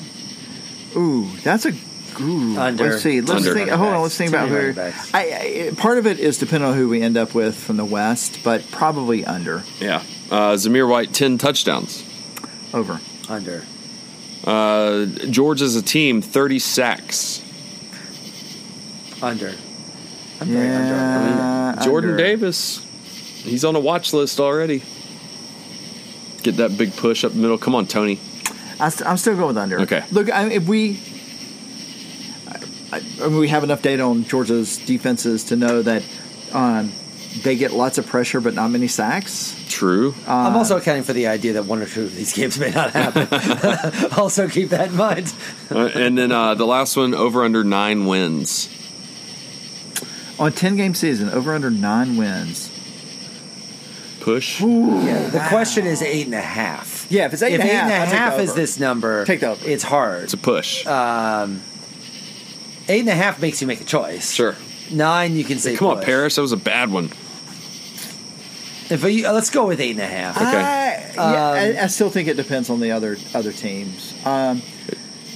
Ooh, that's a. Ooh, Under. Let's see. Let's Under. think. Hold on. Let's think about who. I, I, part of it is depending on who we end up with from the West, but probably under. Yeah. Uh, Zamir White 10 touchdowns. Over. under. Uh, George as a team 30 sacks. Under. I'm very under. on that. Yeah. Jordan under. Davis, he's on a watch list already. Get that big push up the middle. Come on, Tony. I st- I'm still going with under. Okay. Look, I, if we. I, I mean, we have enough data on Georgia's defenses to know that um, they get lots of pressure, but not many sacks. True. I'm also accounting for the idea that one or two of these games may not happen. also, keep that in mind. Uh, and then uh, the last one, over under nine wins. On a 10 game season, over under nine wins. Push. Yeah, the question is eight and a half. Yeah, if it's eight if and a eight and a half, I'll take half is over. this number, Take the over. It's hard. It's a push. Um, eight and a half makes you make a choice. sure. Nine, you can say. Come on, push. Paris. That was a bad one. If you, uh, let's go with eight and a half. Okay. I, yeah, I, I still think it depends on the other other teams. Um,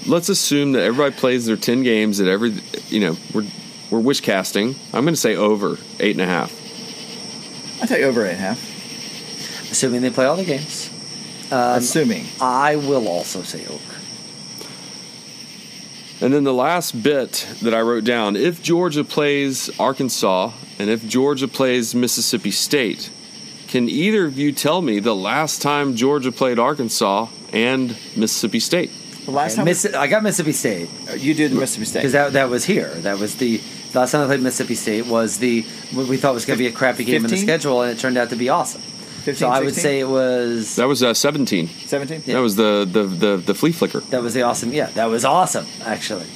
Let's assume that everybody plays their 10 games That every, you know, we're, we're wish casting. I'm going to say over eight and a half. I take over eight and a half, Assuming they play all the games. Um, assuming. I will also say over. And then the last bit that I wrote down if Georgia plays Arkansas and if Georgia plays Mississippi State, can either of you tell me the last time Georgia played Arkansas and Mississippi State? The last time Miss, I got Mississippi State you did the Mississippi State. because that that was here. That was the the last time I played Mississippi State was the what we thought was going to be a crappy game in the schedule, and it turned out to be awesome. 15, so I would say it was That was uh, 17. 17? That was the, the, the, the flea flicker. that was the awesome. Yeah, that was awesome actually.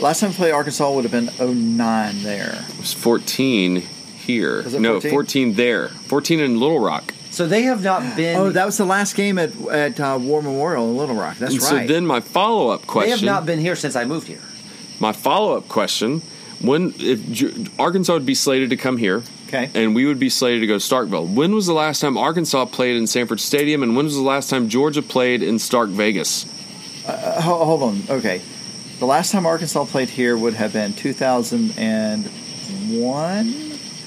Last time we played Arkansas would have been 09 there. It was 14 here. Was it no, 14? 14 there. 14 in Little Rock. So they have not been. Oh, that was the last game at at uh, War Memorial in Little Rock. That's And right. so then my follow up question. they have not been here since I moved here. my follow up question: When if Arkansas would be slated to come here, Okay. and we would be slated to go to Starkville. When was the last time Arkansas played in Sanford Stadium, and when was the last time Georgia played in Stark Vegas? Uh, hold on. Okay. The last time Arkansas played here would have been 2001.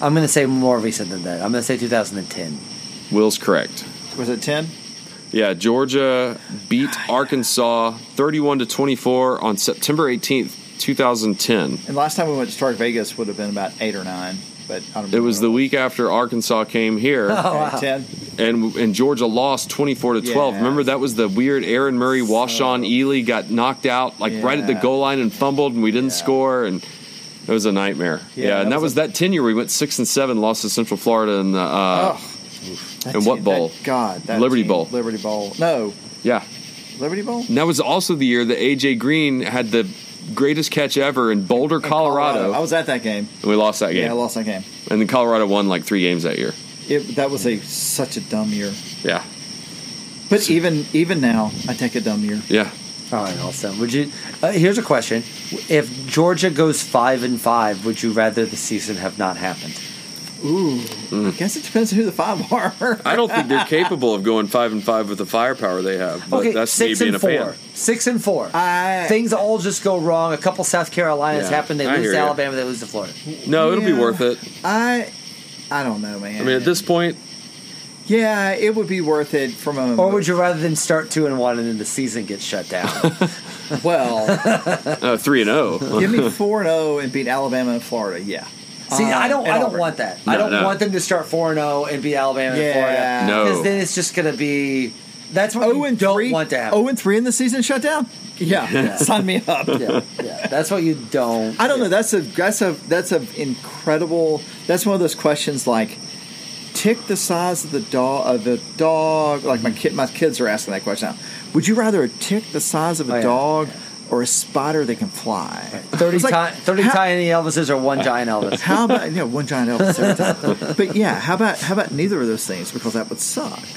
I'm going to say more recent than that. I'm going to say 2010. Will's correct. Was it 10? Yeah, Georgia beat Arkansas 31 to 24 on September 18th, 2010. And last time we went to Stark Vegas would have been about 8 or 9. But I don't It was the week after Arkansas came here, Oh, wow. 10. and and Georgia lost 24 to 12. Yeah. Remember that was the weird Aaron Murray, Washaun Ealey got knocked out like right at the goal line and fumbled, and we didn't Yeah. score, and it was a nightmare. Yeah, Yeah, and that that was that 10 year we went six and seven, lost to Central Florida, and uh, Oh. And what team- bowl? that- God. That Liberty team- Bowl. Liberty Bowl. No. yeah. Liberty Bowl? And that was also the year that AJ Green had the greatest catch ever in Boulder, Colorado. I was at that game. and we lost that game. Yeah, I lost that game. And then Colorado won like three games that year. It, that was a such a dumb year. Yeah. But even even now, I take a dumb year. Yeah. All right, awesome. Would you? Uh, here's a question: If Georgia goes five and five, would you rather the season have not happened? Ooh, Mm. I guess it depends on who the five are. I don't think they're capable of going five and five with the firepower they have. But okay, that's six me being and a four. fan. Six and four. I- Things all just go wrong. A couple South Carolinas Yeah, happen. They I lose to ya. Alabama. They lose to Florida. No, it'll be worth it. I I don't know, man. I mean, at this point, yeah, it would be worth it from a. Or would you rather than start two and one and then the season gets shut down? Well, uh, three and zero. give me four and zero and beat Alabama and Florida. Yeah. See, Um, I don't. I don't want that. I No, don't no. want them to start four and zero and beat Alabama and Yeah. Florida. No. because then it's just going to be. That's what Oh you don't three. want to happen. Oh and three in the season shut down. Yeah, sign me up. yeah, yeah, that's what you don't. I don't know. That's a that's a that's a incredible. That's one of those questions like, tick the size of the dog of the dog. Like my kid, my kids are asking that question now. Would you rather tick the size of a Oh, yeah. dog or a spider that can fly? Thirty, It's like, ti- 30 how- tiny Elvises or one giant Elvis. How about you know one giant Elvis every time? But yeah, how about how about neither of those things because that would suck.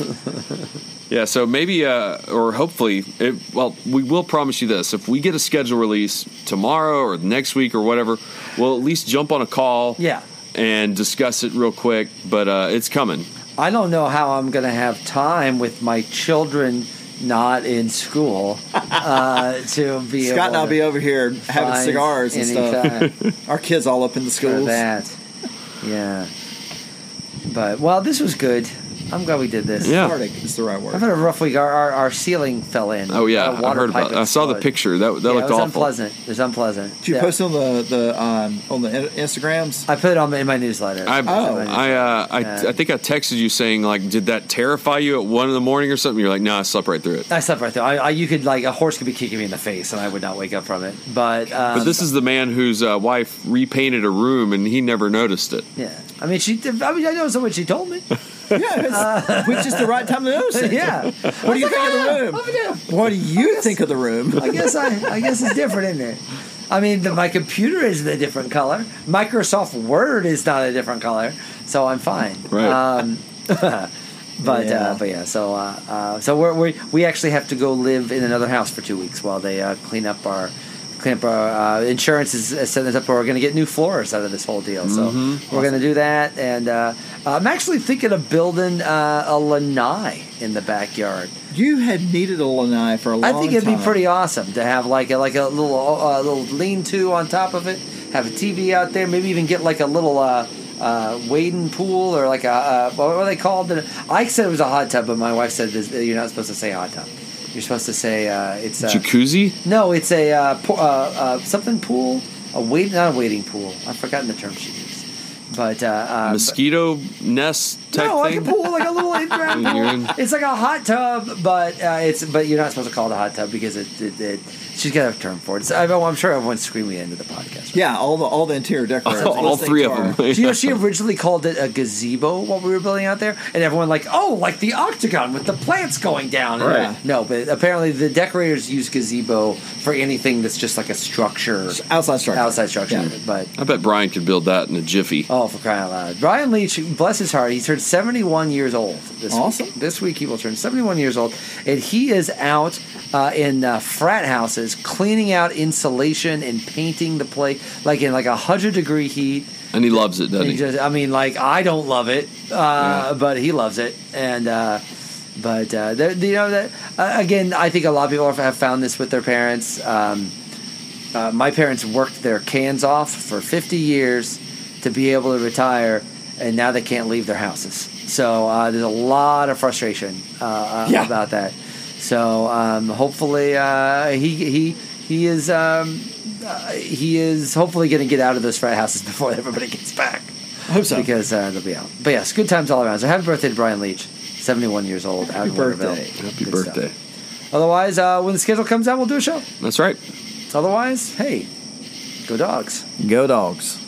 Yeah, so maybe, uh, or hopefully, it, well, we will promise you this: if we get a schedule release tomorrow or next week or whatever, we'll at least jump on a call, Yeah. and discuss it real quick. But uh, it's coming. I don't know how I'm going to have time with my children not in school uh, to be Scott and I'll be over here having cigars and stuff. Our kids all up in the schools. for that. Yeah. But well, this was good. I'm glad we did this. Yeah. Cathartic is the right word. I've had a rough week. Our, our, our ceiling fell in. Oh yeah, I heard pipe about. I saw the picture. That that Yeah, looked it was awful. unpleasant. It was unpleasant. Did you Yeah. post it on the the um, on the Instagrams? I put it on in my newsletter. I, It's in my Oh. newsletter. I, uh, I, Yeah. I think I texted you saying like, did that terrify you at one in the morning or something? You're like, no, I slept right through it. I slept right there. I, I, you could like a horse could be kicking me in the face, and I would not wake up from it. But um, But this is the man whose uh, wife repainted a room and he never noticed it. yeah. I mean, she. I mean, I know someone. She told me. yeah, it's, which is the right time to notice it. yeah. What do you think of the room? What do you think of the room? I guess I. I guess it's different, isn't it? I mean, the, my computer is a different color. Microsoft Word is not a different color, so I'm fine. Right. Um, but Yeah. uh, but yeah, so uh, uh, so we're, we we actually have to go live in another house for two weeks while they uh, clean up our clean up our uh, insurance is setting us up. We're going to get new floors out of this whole deal, so Mm-hmm. we're going to do that. And uh, I'm actually thinking of building uh, a lanai in the backyard. You had needed a lanai for a long I think it'd be pretty awesome to have like a, like a little uh, little lean-to on top of it. Have a TV out there. Maybe even get like a little uh, uh, wading pool or like a uh, what are they called? I said it was a hot tub, but my wife said this, you're not supposed to say hot tub. You're supposed to say uh, it's a Jacuzzi? no, it's a uh, po- uh, uh, something pool. A wait, not a wading pool. I've forgotten the term she used, but uh, uh, Mosquito nest type no, like thing? a pool, like a little in-ground pool. It's like a hot tub, but uh, it's but you're not supposed to call it a hot tub because it. it, it she's got a term for it. So I, I'm sure everyone's screaming into the podcast. Yeah, all the all the interior decorators. all listening three of our- them. Do you know she originally called it a gazebo while we were building out there, and everyone like, oh, like the octagon with the plants going down. And- Right. No, but apparently the decorators use gazebo for anything that's just like a structure, outside structure. outside structure. Yeah. But I bet Brian could build that in a jiffy. Oh, for crying out loud! Brian Leitch, bless his heart, he turned 71 years old. This Awesome. Week. This week he will turn 71 years old, and he is out uh, in uh, frat houses cleaning out insulation and painting the place, like in like a hundred degree heat. And he loves it, doesn't He he? just, I mean, like I don't love it, uh, but he loves it, and uh, but uh, there- you know that uh, again, I think a lot of people have found this with their parents. Um, uh, my parents worked their cans off for 50 years to be able to retire, and now they can't leave their houses. So uh, there's a lot of frustration uh, uh, Yeah. about that. So um, hopefully uh, he he he is um, uh, he is hopefully going to get out of those frat houses before everybody gets back I hope so. because uh, they'll be out. But yes, good times all around. So happy birthday to Brian Leitch, 71 years old. out Happy in Waterville. birthday. Happy Good stuff. birthday. Otherwise, uh, when the schedule comes out, we'll do a show. That's right. Otherwise, hey, go dogs. Go dogs.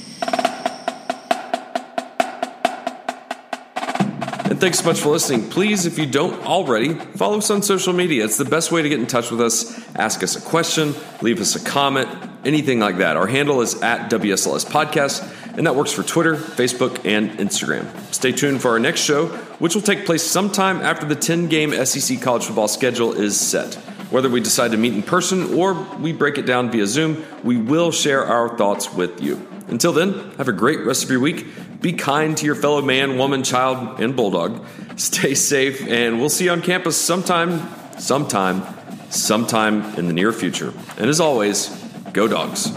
Thanks so much for listening. Please, if you don't already, follow us on social media. It's the best way to get in touch with us. Ask us a question, leave us a comment, anything like that. Our handle is at WSLS Podcast, and that works for Twitter, Facebook, and Instagram. Stay tuned for our next show, which will take place sometime after the 10 game SEC college football schedule is set. Whether we decide to meet in person or we break it down via Zoom, we will share our thoughts with you. Until then, have a great rest of your week. Be kind to your fellow man, woman, child, and bulldog. Stay safe, and we'll see you on campus sometime, sometime, sometime in the near future. And as always, go dogs.